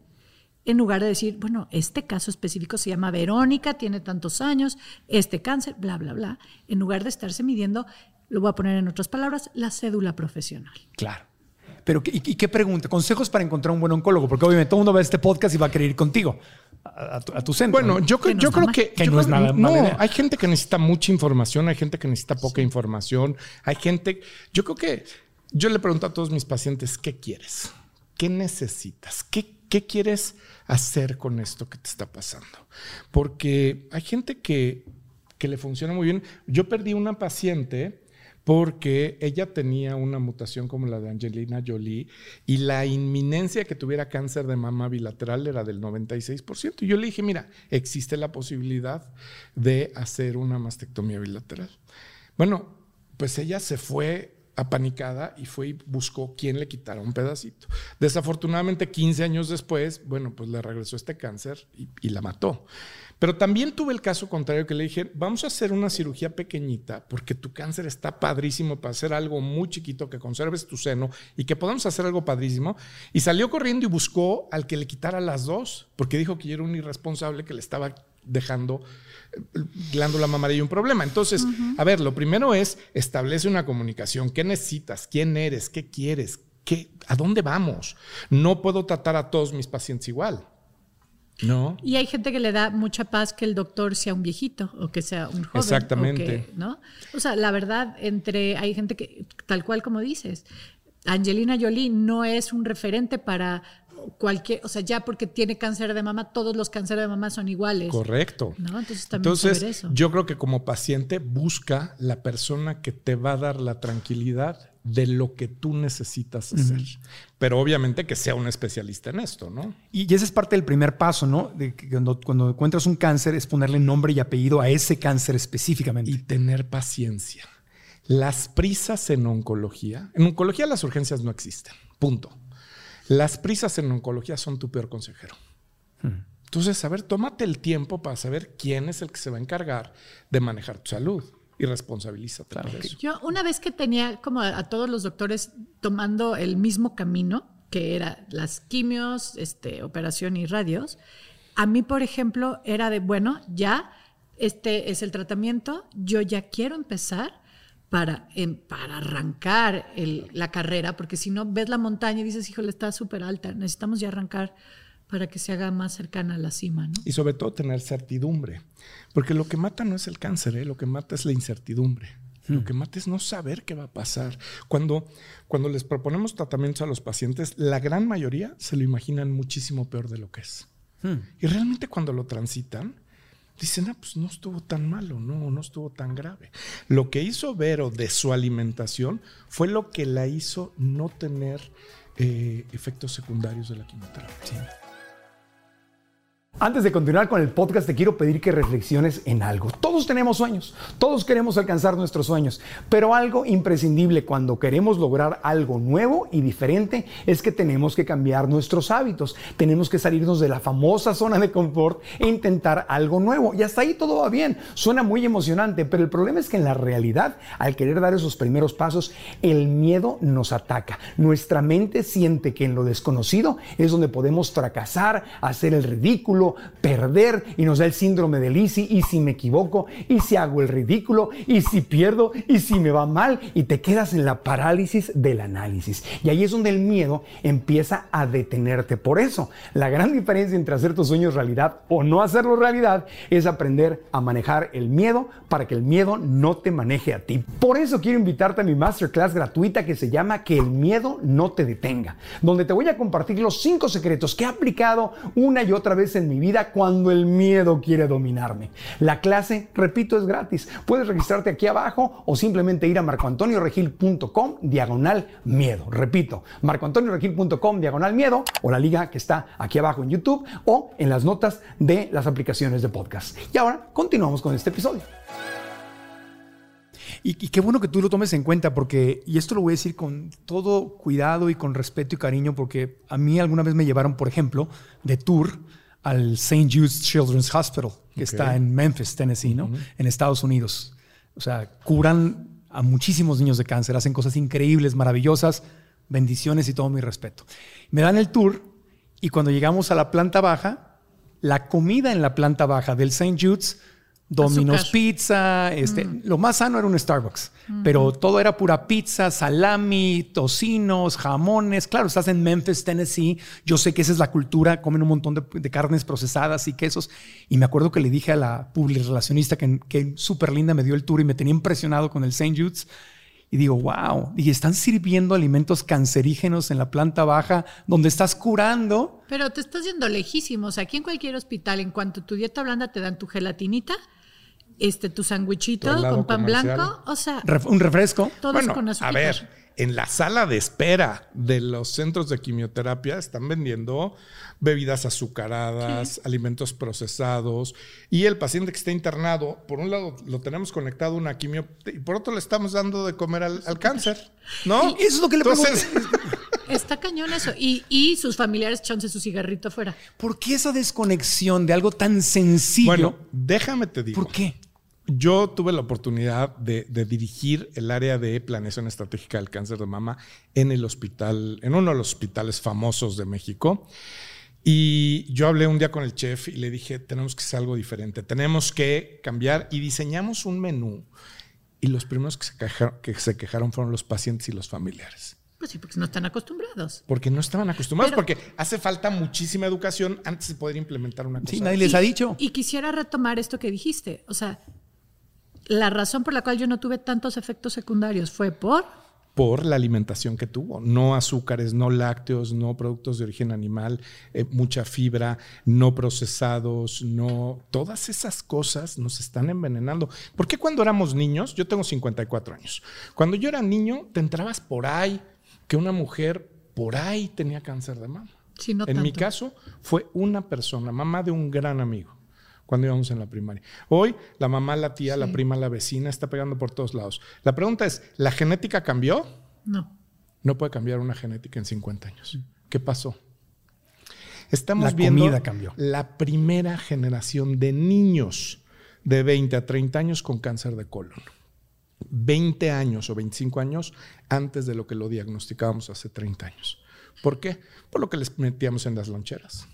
S4: en lugar de decir, bueno, este caso específico se llama Verónica, tiene tantos años, este cáncer, bla, bla, bla, en lugar de estarse midiendo, lo voy a poner en otras palabras, la cédula profesional.
S3: Claro. Pero, ¿y, y qué pregunta? Consejos para encontrar un buen oncólogo, porque obviamente todo el mundo va a este podcast y va a querer ir contigo a, a tu, a tu centro.
S5: Bueno,
S3: ¿no?
S5: yo, creo-
S4: Que no
S5: yo creo que...
S3: Que
S5: yo
S3: no es nada idea.
S5: hay gente que necesita mucha información, hay gente que necesita poca información, hay gente... Yo creo que... Yo le pregunto a todos mis pacientes, ¿qué quieres? ¿Qué necesitas? ¿Qué, qué quieres hacer con esto que te está pasando? Porque hay gente que, que le funciona muy bien. Yo perdí una paciente porque ella tenía una mutación como la de Angelina Jolie y la inminencia que tuviera cáncer de mama bilateral era del 96%. Y yo le dije, mira, existe la posibilidad de hacer una mastectomía bilateral. Bueno, pues ella se fue apanicada y fue y buscó quién le quitara un pedacito. Desafortunadamente, 15 años después, bueno, pues le regresó este cáncer y, y la mató. Pero también tuve el caso contrario que le dije, vamos a hacer una cirugía pequeñita porque tu cáncer está padrísimo para hacer algo muy chiquito que conserves tu seno y que podamos hacer algo padrísimo. Y salió corriendo y buscó al que le quitara las dos porque dijo que yo era un irresponsable que le estaba dejando eh, glándula mamaria y un problema. Entonces, a ver, lo primero es establece una comunicación. ¿Qué necesitas? ¿Quién eres? ¿Qué quieres? ¿Qué, ¿A dónde vamos? No puedo tratar a todos mis pacientes igual. No.
S4: Y hay gente que le da mucha paz que el doctor sea un viejito o que sea un joven.
S5: Exactamente.
S4: o que- ¿no? O sea, la verdad, entre hay gente que, tal cual como dices, Angelina Jolie no es un referente para cualquier, o sea, ya porque tiene cáncer de mama, todos los cánceres de mama son iguales.
S5: Correcto.
S4: ¿no? Entonces también
S5: Entonces,
S4: eso.
S5: yo creo que como paciente busca la persona que te va a dar la tranquilidad de lo que tú necesitas hacer. Pero obviamente que sea un especialista en esto, ¿no?
S3: Y ese es parte del primer paso, ¿no? De que cuando, cuando encuentras un cáncer es ponerle nombre y apellido a ese cáncer específicamente.
S5: Y tener paciencia. Las prisas en oncología, en oncología las urgencias no existen, punto. Las prisas en oncología son tu peor consejero. Entonces, a ver, tómate el tiempo para saber quién es el que se va a encargar de manejar tu salud y responsabilízate por eso.
S4: Yo una vez que tenía como a, a todos los doctores tomando el mismo camino, que era las quimios, este, operación y radios, a mí, por ejemplo, era de, bueno, ya este es el tratamiento, yo ya quiero empezar para, em, para arrancar el- la carrera, porque si no ves la montaña y dices, híjole, está súper alta, necesitamos ya arrancar para que se haga más cercana a la cima, ¿no?
S5: Y sobre todo tener certidumbre. Porque lo que mata no es el cáncer, ¿eh? lo que mata es la incertidumbre. Lo que mata es no saber qué va a pasar. Cuando, cuando les proponemos tratamientos a los pacientes, la gran mayoría se lo imaginan muchísimo peor de lo que es. Y realmente cuando lo transitan, dicen, ah, pues no estuvo tan malo, no, no estuvo tan grave. Lo que hizo Vero de su alimentación fue lo que la hizo no tener eh, efectos secundarios de la quimioterapia.
S3: Antes de continuar con el podcast, te quiero pedir que reflexiones en algo. Todos tenemos sueños, todos queremos alcanzar nuestros sueños, pero algo imprescindible cuando queremos lograr algo nuevo y diferente es que tenemos que cambiar nuestros hábitos, tenemos que salirnos de la famosa zona de confort e intentar algo nuevo. Y hasta ahí todo va bien, suena muy emocionante, pero el problema es que en la realidad, al querer dar esos primeros pasos, el miedo nos ataca. Nuestra mente siente que en lo desconocido es donde podemos fracasar, hacer el ridículo, perder y nos da el síndrome de Lisi y si me equivoco y si hago el ridículo y si pierdo y si me va mal y te quedas en la parálisis del análisis. Y ahí es donde el miedo empieza a detenerte. Por eso, la gran diferencia entre hacer tus sueños realidad o no hacerlo realidad es aprender a manejar el miedo para que el miedo no te maneje a ti. Por eso quiero invitarte a mi masterclass gratuita que se llama Que el miedo no te detenga, donde te voy a compartir los cinco secretos que he aplicado una y otra vez en mi vida cuando el miedo quiere dominarme. La clase, repito, es gratis. Puedes registrarte aquí abajo o simplemente ir a marcoantonioregil.com diagonal miedo. Repito, marcoantonioregil.com diagonal miedo o la liga que está aquí abajo en YouTube o en las notas de las aplicaciones de podcast. Y ahora continuamos con este episodio. Y, y, qué bueno que tú lo tomes en cuenta, porque, y esto lo voy a decir con todo cuidado y con respeto y cariño, porque a mí alguna vez me llevaron, por ejemplo, de tour al St. Jude's Children's Hospital, que está en Memphis, Tennessee, ¿no? En Estados Unidos. O sea, curan a muchísimos niños de cáncer, hacen cosas increíbles, maravillosas, bendiciones y todo mi respeto. Me dan el tour y cuando llegamos a la planta baja, la comida en la planta baja del St. Jude's Domino's Pizza, este, mm. lo más sano era un Starbucks, pero todo era pura pizza, salami, tocinos, jamones. Claro, estás en Memphis, Tennessee. Yo sé que esa es la cultura, comen un montón de, carnes procesadas y quesos. Y me acuerdo que le dije a la relacionista que, que súper linda me dio el tour y me tenía impresionado con el St. Jude's. Y digo, wow, y están sirviendo alimentos cancerígenos en la planta baja donde estás curando.
S4: Pero te estás yendo lejísimos. Aquí en cualquier hospital, en cuanto tu dieta blanda te dan tu gelatinita, este, tu sandwichito con pan blanco, o sea,
S3: un refresco.
S5: Todos con A ver, en la sala de espera de los centros de quimioterapia están vendiendo bebidas azucaradas, alimentos procesados y el paciente que está internado, por un lado lo tenemos conectado a una quimio y por otro le estamos dando de comer al, cáncer, ¿no?
S3: eso es lo que le Entonces,
S4: Está cañón eso. Y, y sus familiares echándose su cigarrito afuera.
S3: ¿Por qué esa desconexión de algo tan sencillo?
S5: Bueno, déjame te digo.
S3: ¿Por qué?
S5: Yo tuve la oportunidad de, dirigir el área de planeación estratégica del cáncer de mama en el hospital, en uno de los hospitales famosos de México. Y yo hablé un día con el chef y le dije, tenemos que hacer algo diferente, tenemos que cambiar y diseñamos un menú. Y los primeros que se, quejaron, que se quejaron fueron los pacientes y los familiares.
S4: Pues sí, porque no están acostumbrados.
S5: Porque no estaban acostumbrados, porque hace falta muchísima educación antes de poder implementar una cosa.
S3: Sí, nadie les ha dicho.
S4: Y quisiera retomar esto que dijiste. O sea, la razón por la cual yo no tuve tantos efectos secundarios fue por...
S5: Por la alimentación que tuvo. No azúcares, no lácteos, no productos de origen animal, eh, mucha fibra, no procesados, no... Todas esas cosas nos están envenenando. ¿Por qué cuando éramos niños? Yo tengo 54 años. Cuando yo era niño, te entrabas por ahí que una mujer por ahí tenía cáncer de mama. en mi caso, fue una persona, mamá de un gran amigo cuando íbamos en la primaria. Hoy la mamá, la tía, la prima, la vecina está pegando por todos lados. La pregunta es, ¿la genética cambió?
S4: No.
S5: No puede cambiar una genética en 50 años. ¿Qué pasó? Estamos la viendo
S3: cambió.
S5: la primera generación de niños de 20 a 30 años con cáncer de colon. 20 años o 25 años antes de lo que lo diagnosticábamos hace 30 años. ¿Por qué? Por lo que les metíamos en las loncheras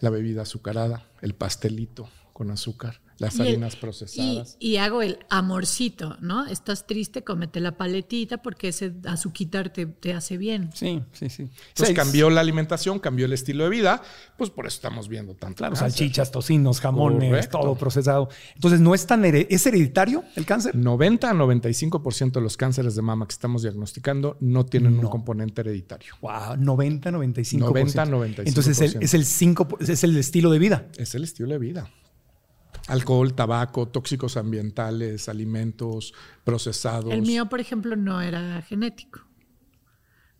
S5: la bebida azucarada, el pastelito con azúcar, las
S4: Y el-
S5: harinas
S4: Y,
S5: procesadas.
S4: y hago el amorcito, ¿no? Estás triste, cómete la paletita porque ese azuquitar te, te hace bien.
S3: Sí, sí, sí.
S5: Entonces cambió la alimentación, cambió el estilo de vida, pues por eso estamos viendo tanto.
S3: Claro,
S5: cáncer.
S3: salchichas, tocinos, jamones,
S5: Correcto.
S3: todo procesado. Entonces, ¿no es tan ¿es hereditario el cáncer?
S5: 90 a 95% de los cánceres de mama que estamos diagnosticando no tienen un componente hereditario.
S3: Wow, 90, 95.
S5: 90, 95%.
S3: Entonces, es el, es el 5, es el estilo de vida.
S5: Es el estilo de vida. Alcohol, tabaco, tóxicos ambientales, alimentos procesados.
S4: El mío, por ejemplo, no era genético.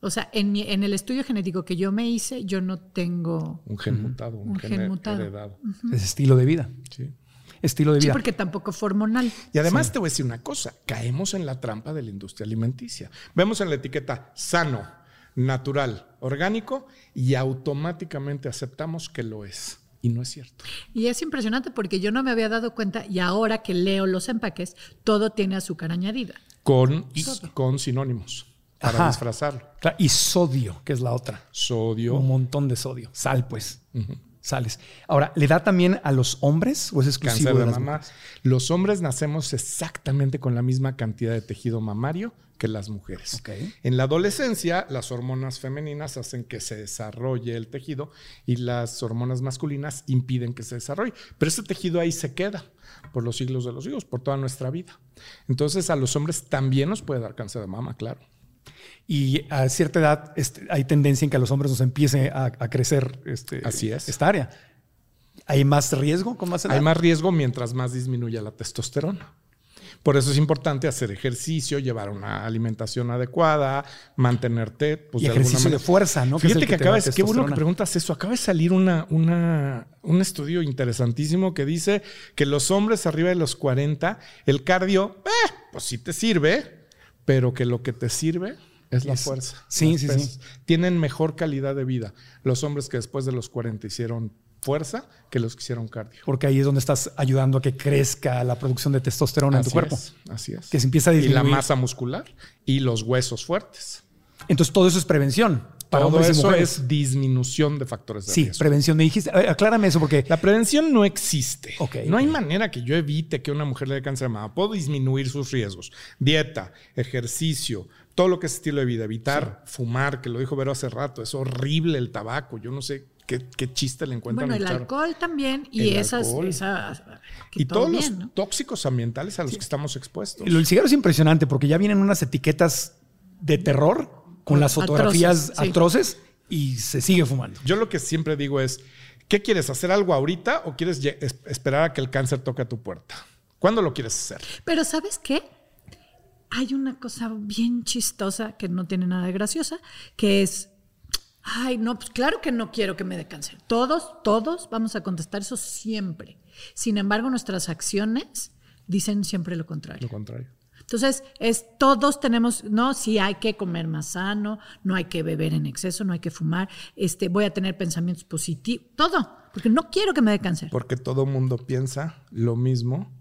S4: O sea, en, mi- en el estudio genético que yo me hice, yo no tengo...
S5: Un gen mutado, un,
S4: Un
S5: gen,
S4: gen mutado.
S5: heredado.
S3: Es estilo de vida.
S5: Sí.
S3: Estilo de
S4: Sí,
S3: vida.
S4: porque tampoco fue hormonal.
S5: Y además te voy a decir una cosa, caemos en la trampa de la industria alimenticia. Vemos en la etiqueta sano, natural, orgánico y automáticamente aceptamos que lo es. Y no es cierto.
S4: Y es impresionante porque yo no me había dado cuenta y ahora que leo los empaques, todo tiene azúcar añadida.
S5: Con, con sinónimos para
S3: Ajá.
S5: disfrazarlo.
S3: Y sodio, que es la otra.
S5: Sodio.
S3: Un montón de sodio. Sal, pues. Sales. Ahora, ¿le da también a los hombres o es exclusivo
S5: cáncer
S3: de, las?
S5: Los hombres nacemos exactamente con la misma cantidad de tejido mamario que las mujeres. En la adolescencia, las hormonas femeninas hacen que se desarrolle el tejido y las hormonas masculinas impiden que se desarrolle. Pero ese tejido ahí se queda por los siglos de los siglos, por toda nuestra vida. Entonces, a los hombres también nos puede dar cáncer de mama, claro.
S3: Y a cierta edad este, hay tendencia en que a los hombres nos empiece a, a crecer este,
S5: Así es.
S3: esta área. ¿Hay más riesgo con más edad?
S5: Hay más riesgo mientras más disminuya la testosterona. Por eso es importante hacer ejercicio, llevar una alimentación adecuada, mantenerte. Pues,
S3: y
S5: de
S3: ejercicio de fuerza, ¿no?
S5: Fíjate que,
S3: te da
S5: acabas, qué bueno que preguntas eso. Acaba de salir una, una, un estudio interesantísimo que dice que los hombres arriba de los 40, el cardio, eh, pues sí te sirve, pero que lo que te sirve es la
S3: Es-
S5: fuerza.
S3: sí, sí, sí.
S5: Tienen mejor calidad de vida los hombres que después de los 40 hicieron fuerza que los que hicieron cardio.
S3: Porque ahí es donde estás ayudando a que crezca la producción de testosterona en tu cuerpo.
S5: es, así es.
S3: Que se empieza a
S5: y la
S3: disminuir.
S5: masa muscular y los huesos fuertes.
S3: Entonces todo eso es prevención. Para
S5: Todo eso
S3: mujeres.
S5: es disminución de factores de
S3: Sí,
S5: riesgo.
S3: prevención. Me dijiste, aclárame eso porque
S5: La prevención no existe. No hay manera que yo evite que una mujer le dé cáncer de mama. Puedo disminuir sus riesgos. Dieta, ejercicio, todo lo que es estilo de vida. Evitar fumar, que lo dijo Vero hace rato. Es horrible el tabaco. Yo no sé qué, qué chiste le encuentran.
S4: Bueno, el
S5: charo.
S4: alcohol también y
S5: El
S4: esas,
S5: alcohol.
S4: esas que
S5: Y
S4: todo
S5: todos
S4: bien,
S5: los
S4: ¿no?
S5: tóxicos ambientales a los que estamos expuestos.
S3: el cigarro es impresionante porque ya vienen unas etiquetas de terror con las
S4: Atroces,
S3: fotografías
S4: sí.
S3: atroces y se sigue fumando.
S5: Yo lo que siempre digo es, ¿qué quieres? ¿Hacer algo ahorita o quieres esperar a que el cáncer toque a tu puerta? ¿Cuándo lo quieres hacer?
S4: Pero ¿sabes qué? Hay una cosa bien chistosa que no tiene nada de graciosa, que es, ay, no, pues claro que no quiero que me dé cáncer. Todos, todos vamos a contestar eso siempre. Sin embargo, nuestras acciones dicen siempre lo contrario.
S5: Lo contrario.
S4: Entonces, es todos tenemos, no, sí hay que comer más sano, no hay que beber en exceso, no hay que fumar, este, voy a tener pensamientos positivos, todo, porque no quiero que me dé cáncer.
S5: Porque todo mundo piensa lo mismo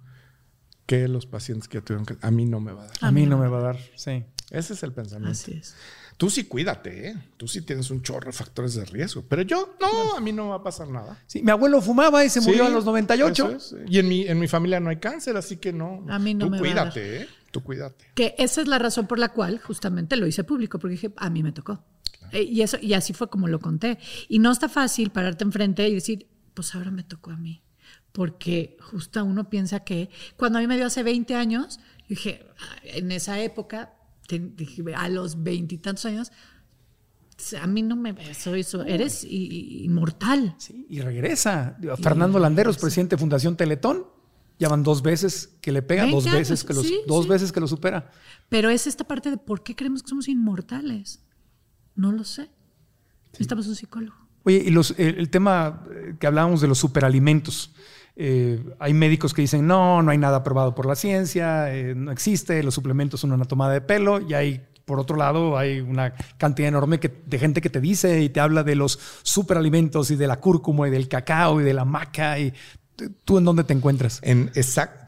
S5: que los pacientes que tuvieron que... A mí no me va a dar.
S3: A mí no me va a dar, sí.
S5: Ese es el pensamiento.
S4: Así es.
S5: Tú sí cuídate, ¿eh? Tú sí tienes un chorro de factores de riesgo. Pero yo, no, a mí no me va a pasar nada.
S3: Sí, mi abuelo fumaba y se murió
S5: Sí,
S3: a los 98.
S5: eso es. Y en mi, en mi familia no hay cáncer, así que no.
S4: A mí no
S5: Tú
S4: me va a dar.
S5: cuídate, ¿eh? Tú cuídate.
S4: Que esa es la razón por la cual justamente lo hice público, porque dije, a mí me tocó. Eh, y, eso, y así fue como lo conté. Y no está fácil pararte enfrente y decir, pues ahora me tocó a mí. Porque justo uno piensa que cuando a mí me dio hace 20 años, dije, "Ah, en esa época, a los veintitantos años, a mí no me soy eso, eres inmortal.
S3: Sí, y regresa. Fernando Landeros, presidente de Fundación Teletón. Ya van dos veces que le pega,
S4: 20
S3: dos veces
S4: años,
S3: que los,
S4: sí,
S3: dos
S4: sí.
S3: veces que lo supera.
S4: Pero es esta parte de por qué creemos que somos inmortales. No lo sé. Necesitamos un psicólogo.
S3: Oye, y los, el, el tema eh, que hablábamos de los superalimentos. Eh, hay médicos que dicen, no, no hay nada probado por la ciencia, eh, no existe, los suplementos son una tomada de pelo. Y hay, por otro lado, hay una cantidad enorme de gente que te dice y te habla de los superalimentos y de la cúrcuma y del cacao y de la maca. Y ¿Tú en dónde te encuentras?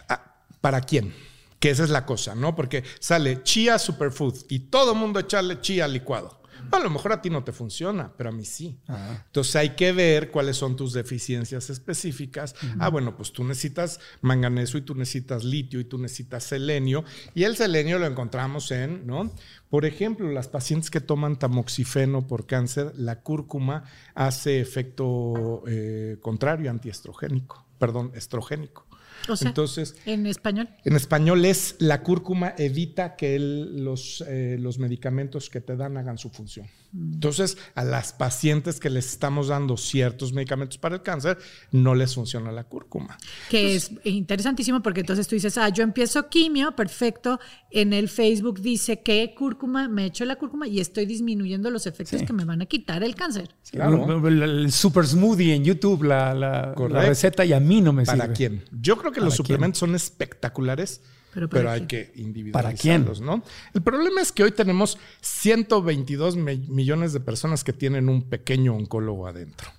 S5: Ah, ¿Para quién? Que esa es la cosa, ¿no? Porque sale chía superfood y todo mundo echarle chía licuado. A lo mejor a ti no te funciona, pero a mí sí. Entonces hay que ver cuáles son tus deficiencias específicas. Ah, bueno, pues tú necesitas manganeso y tú necesitas litio y tú necesitas selenio. Y el selenio lo encontramos en, ¿no? Por ejemplo, las pacientes que toman tamoxifeno por cáncer, la cúrcuma hace efecto eh, contrario antiestrogénico, perdón, estrogénico.
S4: O sea,
S5: Entonces,
S4: en español.
S5: en español es la cúrcuma evita que el- los, eh, los medicamentos que te dan hagan su función. Entonces, a las pacientes que les estamos dando ciertos medicamentos para el cáncer, no les funciona la cúrcuma.
S4: Que es interesantísimo porque entonces tú dices, ah, yo empiezo quimio, perfecto. En el Facebook dice que cúrcuma, me echo la cúrcuma y estoy disminuyendo los efectos
S3: Sí.
S4: que me van a quitar el cáncer.
S5: Claro.
S3: El, el super smoothie en YouTube, la, la- receta y a mí no me
S5: ¿Para
S3: sirve.
S5: quién? Yo creo que
S3: ¿Para
S5: los
S3: quién?
S5: suplementos son espectaculares,
S4: Pero
S5: pero,
S4: ¿para
S5: hay
S4: quién?
S5: que individualizarlos,
S3: quién?
S5: ¿no? El problema es que hoy tenemos 122 mi- millones de personas que tienen un pequeño oncólogo adentro.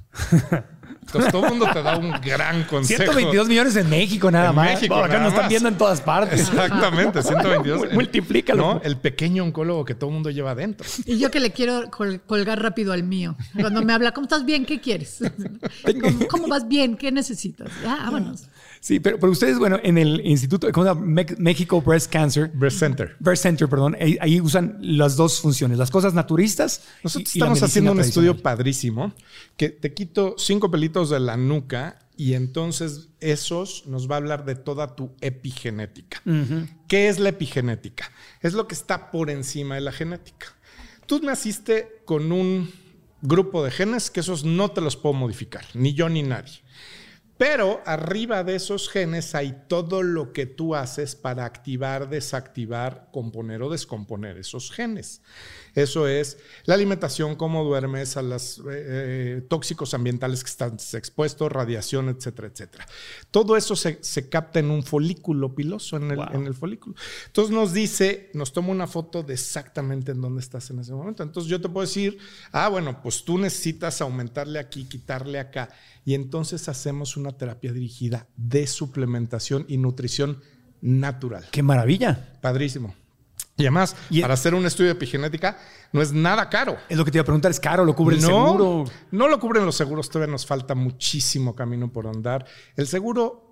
S5: Entonces todo el mundo te da un gran consejo.
S3: 122 millones en México nada
S5: En
S3: más.
S5: México,
S3: Bueno, acá
S5: nada
S3: nos están
S5: más.
S3: viendo en todas partes.
S5: Exactamente, 122.
S3: Mul- multiplícalo.
S5: ¿no? El pequeño oncólogo que todo el mundo lleva adentro.
S4: Y yo que le quiero col- colgar rápido al mío. Cuando me habla, ¿cómo estás bien? ¿Qué quieres? ¿Cómo, cómo vas bien? ¿Qué necesitas? Ya, vámonos.
S3: Sí, pero, pero ustedes, bueno, en el Instituto ¿cómo se llama? México Breast Cancer,
S5: Breast Center.
S3: Breast Center, perdón, ahí, ahí usan las dos funciones, las cosas naturistas.
S5: Nosotros
S3: y-
S5: estamos haciendo un estudio padrísimo que te quito cinco pelitos de la nuca y entonces esos nos va a hablar de toda tu epigenética. ¿Qué es la epigenética? Es lo que está por encima de la genética. Tú naciste con un grupo de genes que esos no te los puedo modificar, ni yo ni nadie. Pero arriba de esos genes hay todo lo que tú haces para activar, desactivar, componer o descomponer esos genes. Eso es la alimentación, cómo duermes, a los tóxicos ambientales que estás expuesto, radiación, etcétera, etcétera. Todo eso se, se capta en un folículo piloso, en el,
S3: Wow.
S5: en el folículo. Entonces nos dice, nos toma una foto de exactamente en dónde estás en ese momento. Entonces yo te puedo decir, ah, bueno, pues tú necesitas aumentarle aquí, quitarle acá. Y entonces hacemos una terapia dirigida de suplementación y nutrición natural.
S3: ¡Qué maravilla!
S5: Padrísimo. Y además,
S3: Y-
S5: para hacer un estudio de epigenética no es nada caro.
S3: Es lo que te iba a preguntar, ¿es caro? ¿Lo cubre el
S5: no,
S3: seguro?
S5: no lo cubren los seguros, todavía nos falta muchísimo camino por andar. El seguro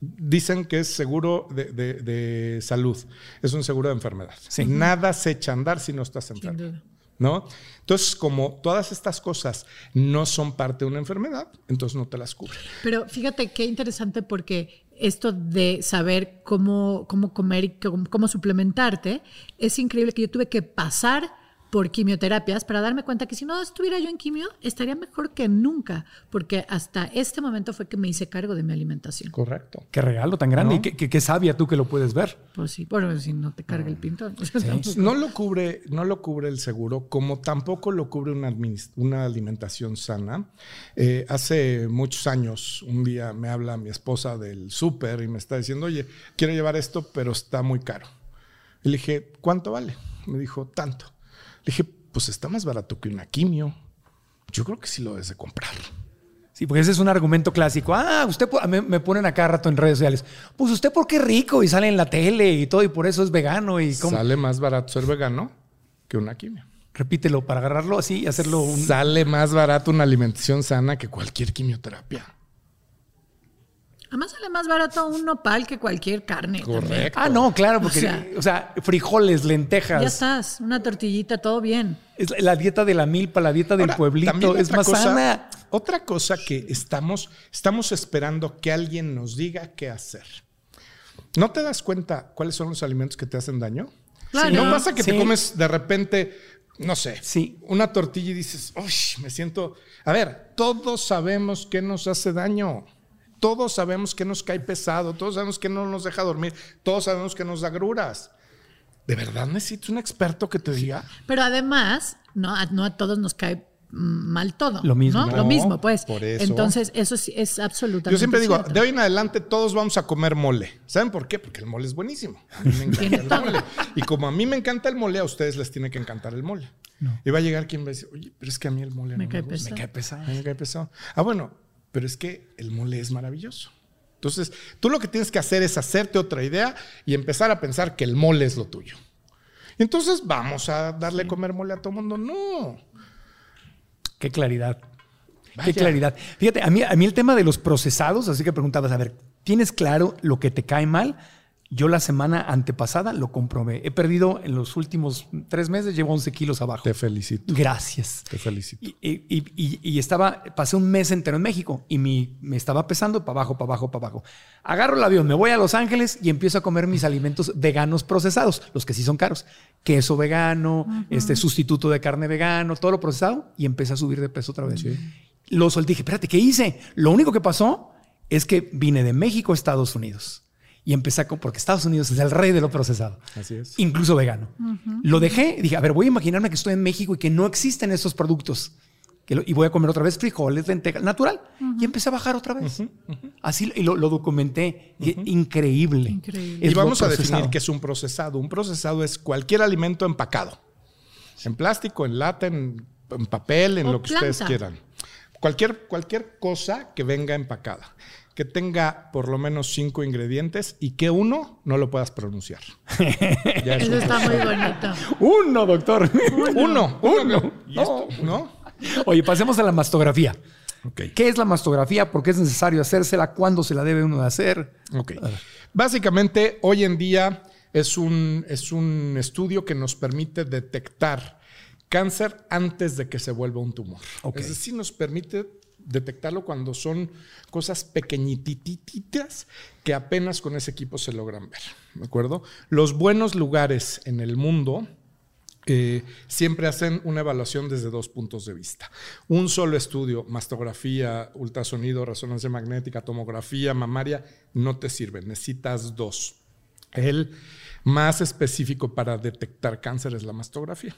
S5: dicen que es seguro de, de- de salud, es un seguro de enfermedad.
S3: Sí.
S5: Nada se echa a andar si no estás
S4: Sin
S5: enfermo. ¿No? Entonces, como todas estas cosas no son parte de una enfermedad, entonces no te las cubre.
S4: Pero fíjate qué interesante porque esto de saber cómo, cómo comer y cómo suplementarte, es increíble que yo tuve que pasar por quimioterapias para darme cuenta que si no estuviera yo en quimio, estaría mejor que nunca, porque hasta este momento fue que me hice cargo de mi alimentación.
S5: Correcto.
S3: Qué regalo tan grande
S5: ¿No?
S3: y qué, qué- qué sabia tú que lo puedes ver.
S4: Pues sí, bueno, si no te carga el pintor.
S5: No lo cubre, no lo cubre el seguro, como tampoco lo cubre una, una alimentación sana. Eh, hace muchos años, un día me habla mi esposa del súper y me está diciendo, oye, quiero llevar esto, pero está muy caro. Y le dije, ¿cuánto vale? Me dijo, tanto. Dije, pues está más barato que una quimio. Yo creo que sí lo debes de comprar.
S3: Sí, porque ese es un argumento clásico. Ah, usted me, me ponen a cada rato en redes sociales. Pues usted porque es rico y sale en la tele y todo y por eso es vegano y cómo.
S5: Sale más barato ser vegano que una quimio.
S3: Repítelo para agarrarlo así y hacerlo un.
S5: Sale más barato una alimentación sana que cualquier quimioterapia.
S4: Además sale más barato un nopal que cualquier carne. también.
S5: Correcto.
S3: Ah, no, claro, porque,
S4: O sea-
S3: o sea, frijoles, lentejas.
S4: Ya estás, una tortillita, todo bien.
S3: Es la dieta de la milpa, la dieta del
S5: Ahora,
S3: pueblito, es más
S5: cosa-
S3: sana.
S5: Otra cosa que estamos, estamos esperando que alguien nos diga qué hacer. ¿No te das cuenta cuáles son los alimentos que te hacen daño?
S4: Claro.
S5: ¿No pasa que
S3: Sí.
S5: te comes de repente, no sé,
S3: Sí.
S5: una tortilla y dices, uy, me siento... A ver, todos sabemos qué nos hace daño. Todos sabemos que nos cae pesado, todos sabemos que no nos deja dormir, todos sabemos que nos da gruras. ¿De verdad necesitas un experto que te diga?
S4: Pero además, no a, no a todos nos cae mal todo.
S3: Lo mismo.
S4: ¿no?
S5: No,
S4: Lo mismo, pues.
S5: por eso.
S4: Entonces, eso sí es absolutamente.
S5: Yo siempre digo,
S4: cierto.
S5: de hoy en adelante todos vamos a comer mole. ¿Saben por qué? Porque el mole es buenísimo. A mí me encanta el mole. Y como a mí me encanta el mole, a ustedes les tiene que encantar el mole. Y va a llegar quien va a decir, oye, pero es que a mí el mole
S4: Me
S5: no
S4: cae
S5: me gusta.
S4: pesado.
S3: Me cae pesado.
S5: A mí me cae pesado. Ah, bueno, pero es que el mole es maravilloso. Entonces, tú lo que tienes que hacer es hacerte otra idea y empezar a pensar que el mole es lo tuyo. Entonces vamos a darle comer mole a todo mundo. No.
S3: Qué claridad.
S5: Vaya.
S3: Qué claridad. Fíjate, a mí, a mí el tema de los procesados, así que preguntabas, a ver, ¿tienes claro lo que te cae mal? Yo la semana antepasada lo comprobé. He perdido en los últimos tres meses, llevo 11 kilos abajo.
S5: Te felicito.
S3: Gracias.
S5: Te felicito.
S3: Y, y- y- y estaba, pasé un mes entero en México y mi, me estaba pesando para abajo, para abajo, para abajo. Agarro el avión, me voy a Los Ángeles y empiezo a comer mis alimentos veganos procesados, los que sí son caros. Queso vegano, este sustituto de carne vegano, todo lo procesado y empecé a subir de peso otra vez. Lo solté, dije, espérate, ¿qué hice? Lo único que pasó es que vine de México a Estados Unidos. Y empecé a, porque Estados Unidos es el rey de lo procesado.
S5: Así es.
S3: Incluso vegano. Lo dejé y dije, a ver, voy a imaginarme que estoy en México y que no existen estos productos. Que lo- y voy a comer otra vez frijoles, lentejas, natural. Y empecé a bajar otra vez. Así y lo, lo documenté. Increíble.
S4: Increíble.
S5: Y vamos a definir qué es un procesado. Un procesado es cualquier alimento empacado. En plástico, en lata, en, en papel, en
S4: O
S5: lo que ustedes quieran. Cualquier, cualquier cosa que venga empacada. Que tenga por lo menos cinco ingredientes y que uno no lo puedas pronunciar. Ya es
S4: Eso
S5: un
S4: está muy bonito.
S3: Uno, doctor.
S5: Uno, uno. ¿Y
S3: No.
S5: esto? ¿No?
S3: Oye, pasemos a la mastografía. ¿Qué es la mastografía? ¿Por qué es necesario hacérsela? ¿Cuándo se la debe uno de hacer?
S5: Ok. Básicamente, hoy en día es un, es un estudio que nos permite detectar cáncer antes de que se vuelva un tumor.
S3: Ok.
S5: Es decir, nos permite detectarlo cuando son cosas pequeñititas que apenas con ese equipo se logran ver. ¿De acuerdo? Los buenos lugares en el mundo eh, siempre hacen una evaluación desde dos puntos de vista. Un solo estudio, mastografía, ultrasonido, resonancia magnética, tomografía, mamaria, no te sirve. Necesitas dos. El más específico para detectar cáncer es la mastografía.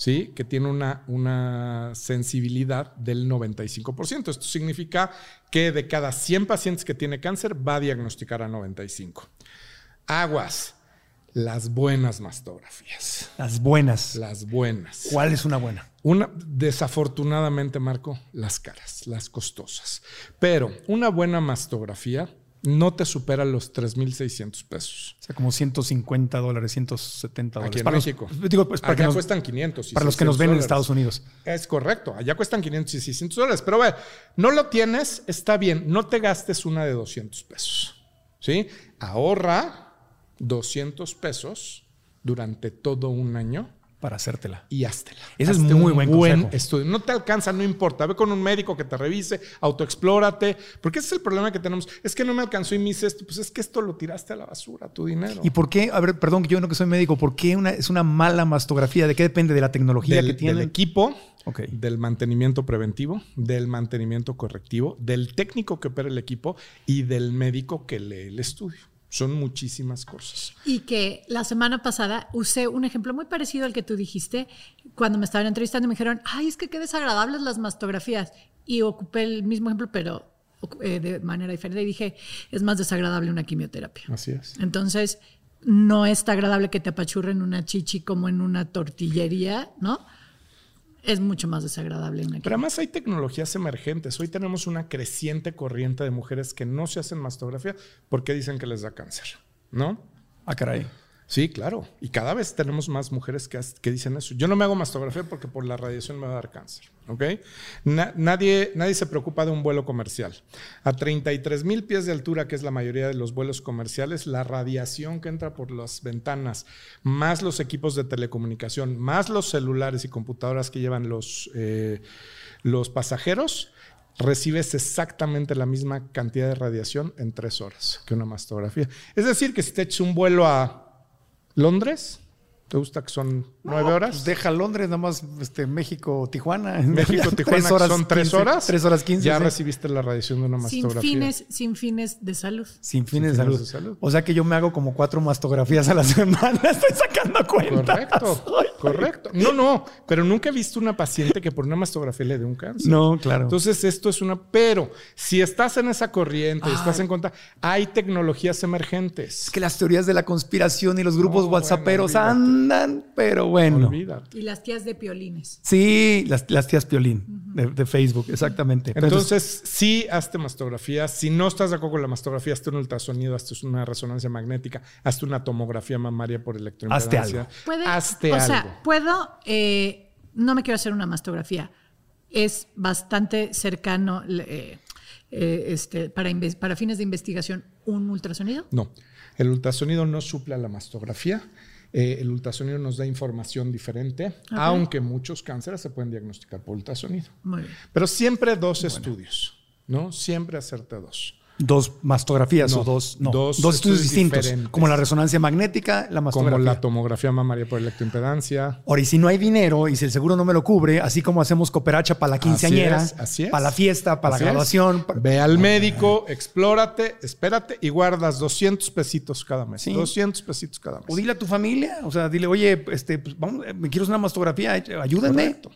S5: ¿Sí? Que tiene una, una sensibilidad del 95%. Esto significa que de cada 100 pacientes que tiene cáncer va a diagnosticar a 95. Aguas, las buenas mastografías.
S3: Las buenas.
S5: Las buenas.
S3: ¿Cuál es una buena?
S5: Una, desafortunadamente, Marco, las caras, las costosas. Pero una buena mastografía no te supera los 3.600 pesos.
S3: O sea, como 150 dólares, 170 dólares.
S5: Aquí en
S3: Para los-
S5: México.
S3: digo, pues, para, que nos-
S5: cuestan 500. y
S3: para los que nos
S5: 600
S3: ven en
S5: dólares.
S3: Estados Unidos.
S5: Es correcto. Allá cuestan 500 y 600 dólares. Pero bueno, no lo tienes, está bien. No te gastes una de 200 pesos. ¿Sí? Ahorra 200 pesos durante todo un año
S3: Para hacértela.
S5: y háztela.
S3: Ese es muy
S5: un
S3: buen
S5: buen
S3: consejo.
S5: estudio. No te alcanza, no importa. Ve con un médico que te revise, autoexplórate. Porque ese es el problema que tenemos. Es que no me alcanzó y me hice esto. Pues es que esto lo tiraste a la basura, tu dinero.
S3: ¿Y por qué? A ver, perdón, yo no que soy médico, ¿por qué una, es una mala mastografía? ¿De qué depende? ¿De la tecnología
S5: del,
S3: que
S5: del
S3: tiene?
S5: equipo,
S3: Ok.
S5: del mantenimiento preventivo, del mantenimiento correctivo, del técnico que opera el equipo y del médico que lee el estudio. Son muchísimas cosas.
S4: Y que la semana pasada usé un ejemplo muy parecido al que tú dijiste cuando me estaban entrevistando me dijeron, ay, es que qué desagradables las mastografías. Y ocupé el mismo ejemplo, pero eh, de manera diferente. Y dije, es más desagradable una quimioterapia.
S5: Así es.
S4: Entonces, no está agradable que te apachurren una chichi como en una tortillería, ¿no? Es mucho más desagradable una
S5: Pero además hay tecnologías emergentes. Hoy tenemos una creciente corriente de mujeres que no se hacen mastografía porque dicen que les da cáncer, ¿no?
S3: Ah, caray.
S5: Sí, claro. Y cada vez tenemos más mujeres que, que dicen eso. Yo no me hago mastografía porque por la radiación me va a dar cáncer. ¿Ok? Na- nadie, nadie se preocupa de un vuelo comercial. A 33 mil pies de altura, que es la mayoría de los vuelos comerciales, la radiación que entra por las ventanas, más los equipos de telecomunicación, más los celulares y computadoras que llevan los, eh, los pasajeros, recibes exactamente la misma cantidad de radiación en tres horas que una mastografía. Es decir, que si te echas un vuelo a Londres, ¿te gusta que son nueve horas?
S3: Pues deja Londres, nada más este, México, Tijuana.
S5: México, Tijuana, son tres
S3: 15,
S5: horas.
S3: Tres horas quince.
S5: Ya
S3: sí.
S5: recibiste la radiación de una
S4: sin
S5: mastografía.
S4: fines, sin fines de salud.
S3: Sin fines,
S5: fines
S3: de, salud.
S5: de salud.
S3: O sea que yo me hago como cuatro mastografías a la semana. Estoy sacando cuenta.
S5: Correcto, correcto. No, no, pero nunca he visto una paciente que por una mastografía le dé un cáncer.
S3: No, claro.
S5: Entonces, esto es una. Pero si estás en esa corriente, estás en contra, hay tecnologías emergentes.
S3: es que las teorías de la conspiración y los grupos
S5: No,
S3: whatsapperos
S5: bueno, olvídate.
S3: Andan, pero bueno.
S5: Olvídate.
S4: Y las tías de piolines.
S3: Sí, las, las tías Piolín. de, de Facebook, exactamente.
S5: Entonces, sí, hazte mastografía. Si no estás de acuerdo con la mastografía, hazte un ultrasonido, hazte una resonancia magnética, hazte una tomografía mamaria por electroimpedancia.
S3: Hazte algo.
S4: Puede-
S5: Hazte
S4: o
S5: algo.
S4: sea, puedo, eh, no me quiero hacer una mastografía. Es bastante cercano eh, eh, este, para, para fines de investigación un ultrasonido.
S5: No, el ultrasonido no suple a la mastografía. Eh, el ultrasonido nos da información diferente, aunque muchos cánceres se pueden diagnosticar por ultrasonido.
S4: Muy bien.
S5: Pero siempre dos estudios, ¿no? Siempre hacerte dos.
S3: Dos mastografías
S5: No,
S3: o dos, no,
S5: dos
S3: dos, estudios distintos,
S5: diferentes.
S3: como la resonancia magnética, la
S5: Como
S3: mastografía.
S5: la tomografía mamaria por electroimpedancia.
S3: Ahora, y si no hay dinero y si el seguro no me lo cubre, así como hacemos cooperacha para la quinceañera,
S5: Así es, así es.
S3: para la fiesta, para
S5: Así
S3: la graduación. para-
S5: Ve al médico, explórate, espérate y guardas 200 pesitos cada mes.
S3: Sí.
S5: 200 pesitos cada mes.
S3: O dile a tu familia, o sea, dile, oye, este, pues, vamos, eh, me quiero hacer una mastografía, eh, ayúdenme.
S5: Correcto.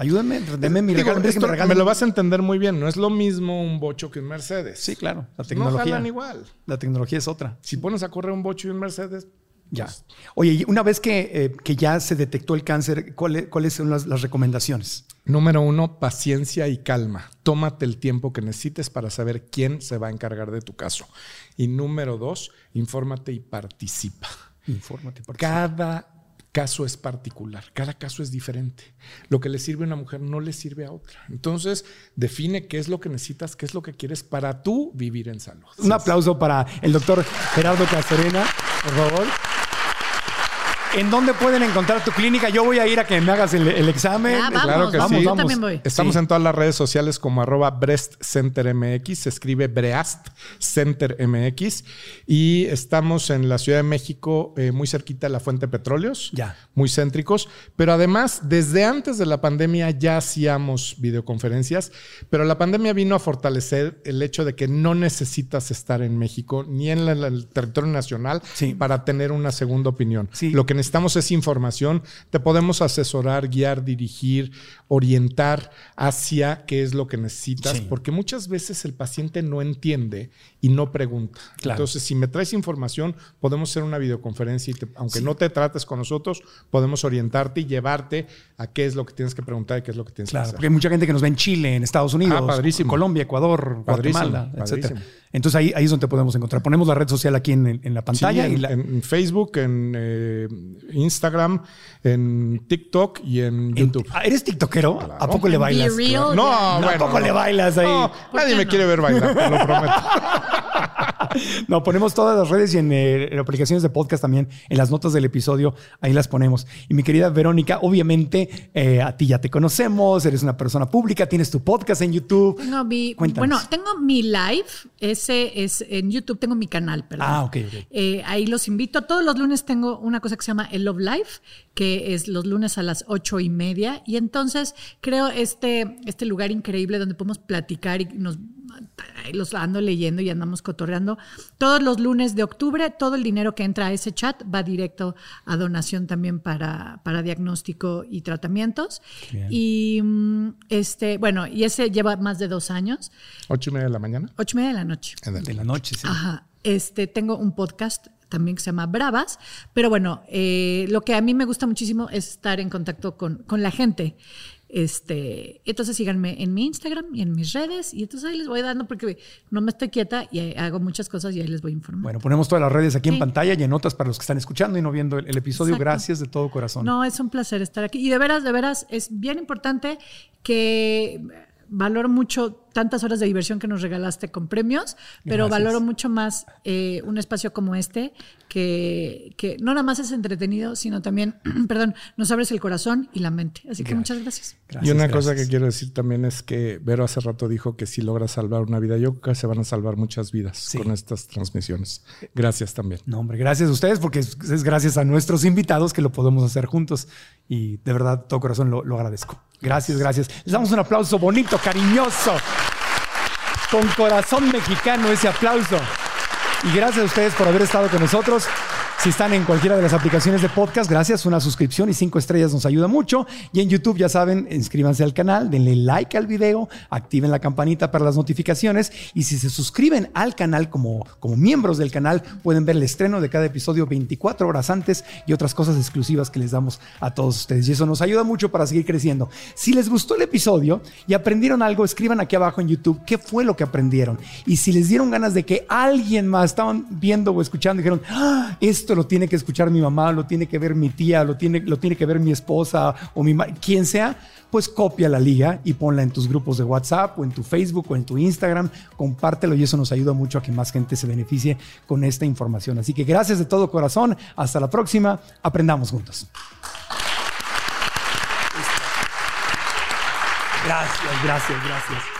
S3: Ayúdenme, denme mi regalo,
S5: esto
S3: me
S5: lo vas a entender muy bien. No es lo mismo un bocho que un Mercedes.
S3: Sí, claro, la
S5: No
S3: tecnología.
S5: jalan igual.
S3: La tecnología es otra.
S5: Si pones a correr un bocho y un Mercedes,
S3: Ya.
S5: pues,
S3: Oye, y una vez que, eh, que ya se detectó el cáncer, ¿cuáles, cuáles son las, las recomendaciones?
S5: Número uno, paciencia y calma. Tómate el tiempo que necesites para saber quién se va a encargar de tu caso. Y número dos, infórmate y participa.
S3: Infórmate. porque-
S5: Cada caso es particular, cada caso es diferente. Lo que le sirve a una mujer no le sirve a otra. Entonces, define qué es lo que necesitas, qué es lo que quieres para tú vivir en salud.
S3: Un aplauso para el doctor Gerardo Caserena, por favor. ¿En dónde pueden encontrar tu clínica? Yo voy a ir a que me hagas el, el examen.
S4: Ah, vamos,
S5: Claro que
S4: vamos,
S5: sí.
S4: yo también voy.
S5: Estamos
S3: Sí.
S5: en todas las redes sociales como arroba Breast Center MX, se escribe Breast Center MX y estamos en la Ciudad de México, eh, muy cerquita de la Fuente de Petróleos,
S3: Ya.
S5: muy céntricos, pero además desde antes de la pandemia ya hacíamos videoconferencias, pero la pandemia vino a fortalecer el hecho de que no necesitas estar en México ni en la- el territorio nacional
S3: Sí.
S5: para tener una segunda opinión.
S3: Sí.
S5: Lo que necesitamos es información, te podemos asesorar, guiar, dirigir, orientar hacia qué es lo que necesitas,
S3: Sí.
S5: porque muchas veces el paciente no entiende y no pregunta.
S3: Claro.
S5: Entonces, si me traes información, podemos hacer una videoconferencia y te- aunque no te trates con nosotros, podemos orientarte y llevarte a qué es lo que tienes que preguntar y qué es lo que tienes
S3: Claro,
S5: que
S3: porque
S5: hacer.
S3: hay mucha gente que nos ve en Chile, en Estados Unidos,
S5: Ah.
S3: Colombia, Ecuador,
S5: Padrísimo,
S3: Guatemala, etcétera. Entonces ahí, ahí es donde te podemos encontrar. Ponemos la red social aquí en, en la pantalla.
S5: Sí,
S3: y
S5: en,
S3: la-
S5: en Facebook, en eh, Instagram, en TikTok y en YouTube.
S3: Ah, ¿Eres tiktokero? ¿A poco le bailas?
S4: Real,
S5: No.
S3: ¿A
S5: bueno.
S3: poco le bailas ahí?
S5: No,
S4: ¿Por
S5: nadie me
S4: no?
S5: quiere ver bailar, te lo prometo.
S3: No, ponemos todas las redes y en, eh, en aplicaciones de podcast también, en las notas del episodio, ahí las ponemos. Y mi querida Verónica, obviamente eh, a ti ya te conocemos, eres una persona pública, tienes tu podcast en YouTube.
S4: Tengo mi,
S3: Cuéntanos.
S4: bueno, tengo mi live, ese es en YouTube, tengo mi canal, perdón.
S3: Ah, ok, ok.
S4: Eh, ahí los invito. Todos los lunes tengo una cosa que se llama El Love Life, que es los lunes a las ocho y media. Y entonces creo este, este lugar increíble donde podemos platicar y nos los ando leyendo y andamos cotorreando. Todos los lunes de octubre, todo el dinero que entra a ese chat va directo a donación también para, para diagnóstico y tratamientos.
S3: Bien.
S4: Y mm, este, bueno, y ese lleva más de dos años,
S5: Ocho y media de la mañana.
S4: ocho y media de la noche.
S3: De la noche, sí.
S4: Ajá. Este, tengo un podcast también que se llama Bravas, pero bueno, eh, lo que a mí me gusta muchísimo es estar en contacto con, con la gente. Este, entonces síganme en mi Instagram y en mis redes y entonces ahí les voy dando porque no me estoy quieta y hago muchas cosas y ahí les voy informando.
S3: Bueno, ponemos todas las redes aquí en pantalla y en notas para los que están escuchando y no viendo el, el episodio.
S4: Exacto.
S3: Gracias de todo corazón.
S4: No, es un placer estar aquí. Y de veras, de veras, es bien importante que valoro mucho tantas horas de diversión que nos regalaste con premios, pero
S3: Gracias.
S4: valoro mucho más eh, un espacio como este, que, que no nada más es entretenido, sino también, perdón, nos abres el corazón y la mente. Así que muchas gracias.
S3: Gracias,
S5: y una
S3: gracias.
S5: cosa que quiero decir también es que Vero hace rato dijo que si logra salvar una vida, yo creo que se van a salvar muchas vidas
S3: Sí.
S5: con estas transmisiones. Gracias también.
S3: No, hombre, gracias a ustedes porque es, es gracias a nuestros invitados que lo podemos hacer juntos y de verdad, todo corazón lo, lo agradezco. Gracias, gracias. Les damos un aplauso bonito, cariñoso, con corazón mexicano ese aplauso. Y gracias a ustedes por haber estado con nosotros. Si están en cualquiera de las aplicaciones de podcast, gracias. Una suscripción y cinco estrellas nos ayuda mucho. Y en YouTube, ya saben, inscríbanse al canal, denle like al video, activen la campanita para las notificaciones. Y si se suscriben al canal como, como miembros del canal, pueden ver el estreno de cada episodio 24 horas antes y otras cosas exclusivas que les damos a todos ustedes. Y eso nos ayuda mucho para seguir creciendo. Si les gustó el episodio y aprendieron algo, escriban aquí abajo en YouTube qué fue lo que aprendieron. Y si les dieron ganas de que alguien más estaban viendo o escuchando, dijeron, ah, esto lo tiene que escuchar mi mamá, lo tiene que ver mi tía, lo tiene, lo tiene que ver mi esposa o mi quien sea, pues copia la liga y ponla en tus grupos de WhatsApp o en tu Facebook o en tu Instagram, compártelo y eso nos ayuda mucho a que más gente se beneficie con esta información. Así que gracias de todo corazón, hasta la próxima, aprendamos juntos. Gracias, gracias, gracias.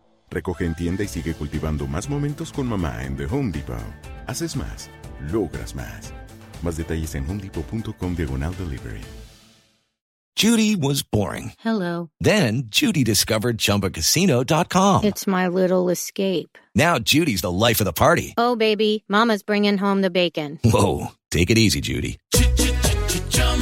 S8: Recoge en tienda y sigue cultivando más momentos con mamá en The Home Depot. Haces más, logras más. Más detalles en homedepot.com diagonal delivery.
S9: Judy was boring.
S10: Hello.
S9: Then Judy discovered chumbacasino.com.
S10: It's my little escape.
S9: Now Judy's the life of the party.
S10: Oh, baby, Mama's bringing home the bacon.
S9: Whoa. Take it easy, Judy.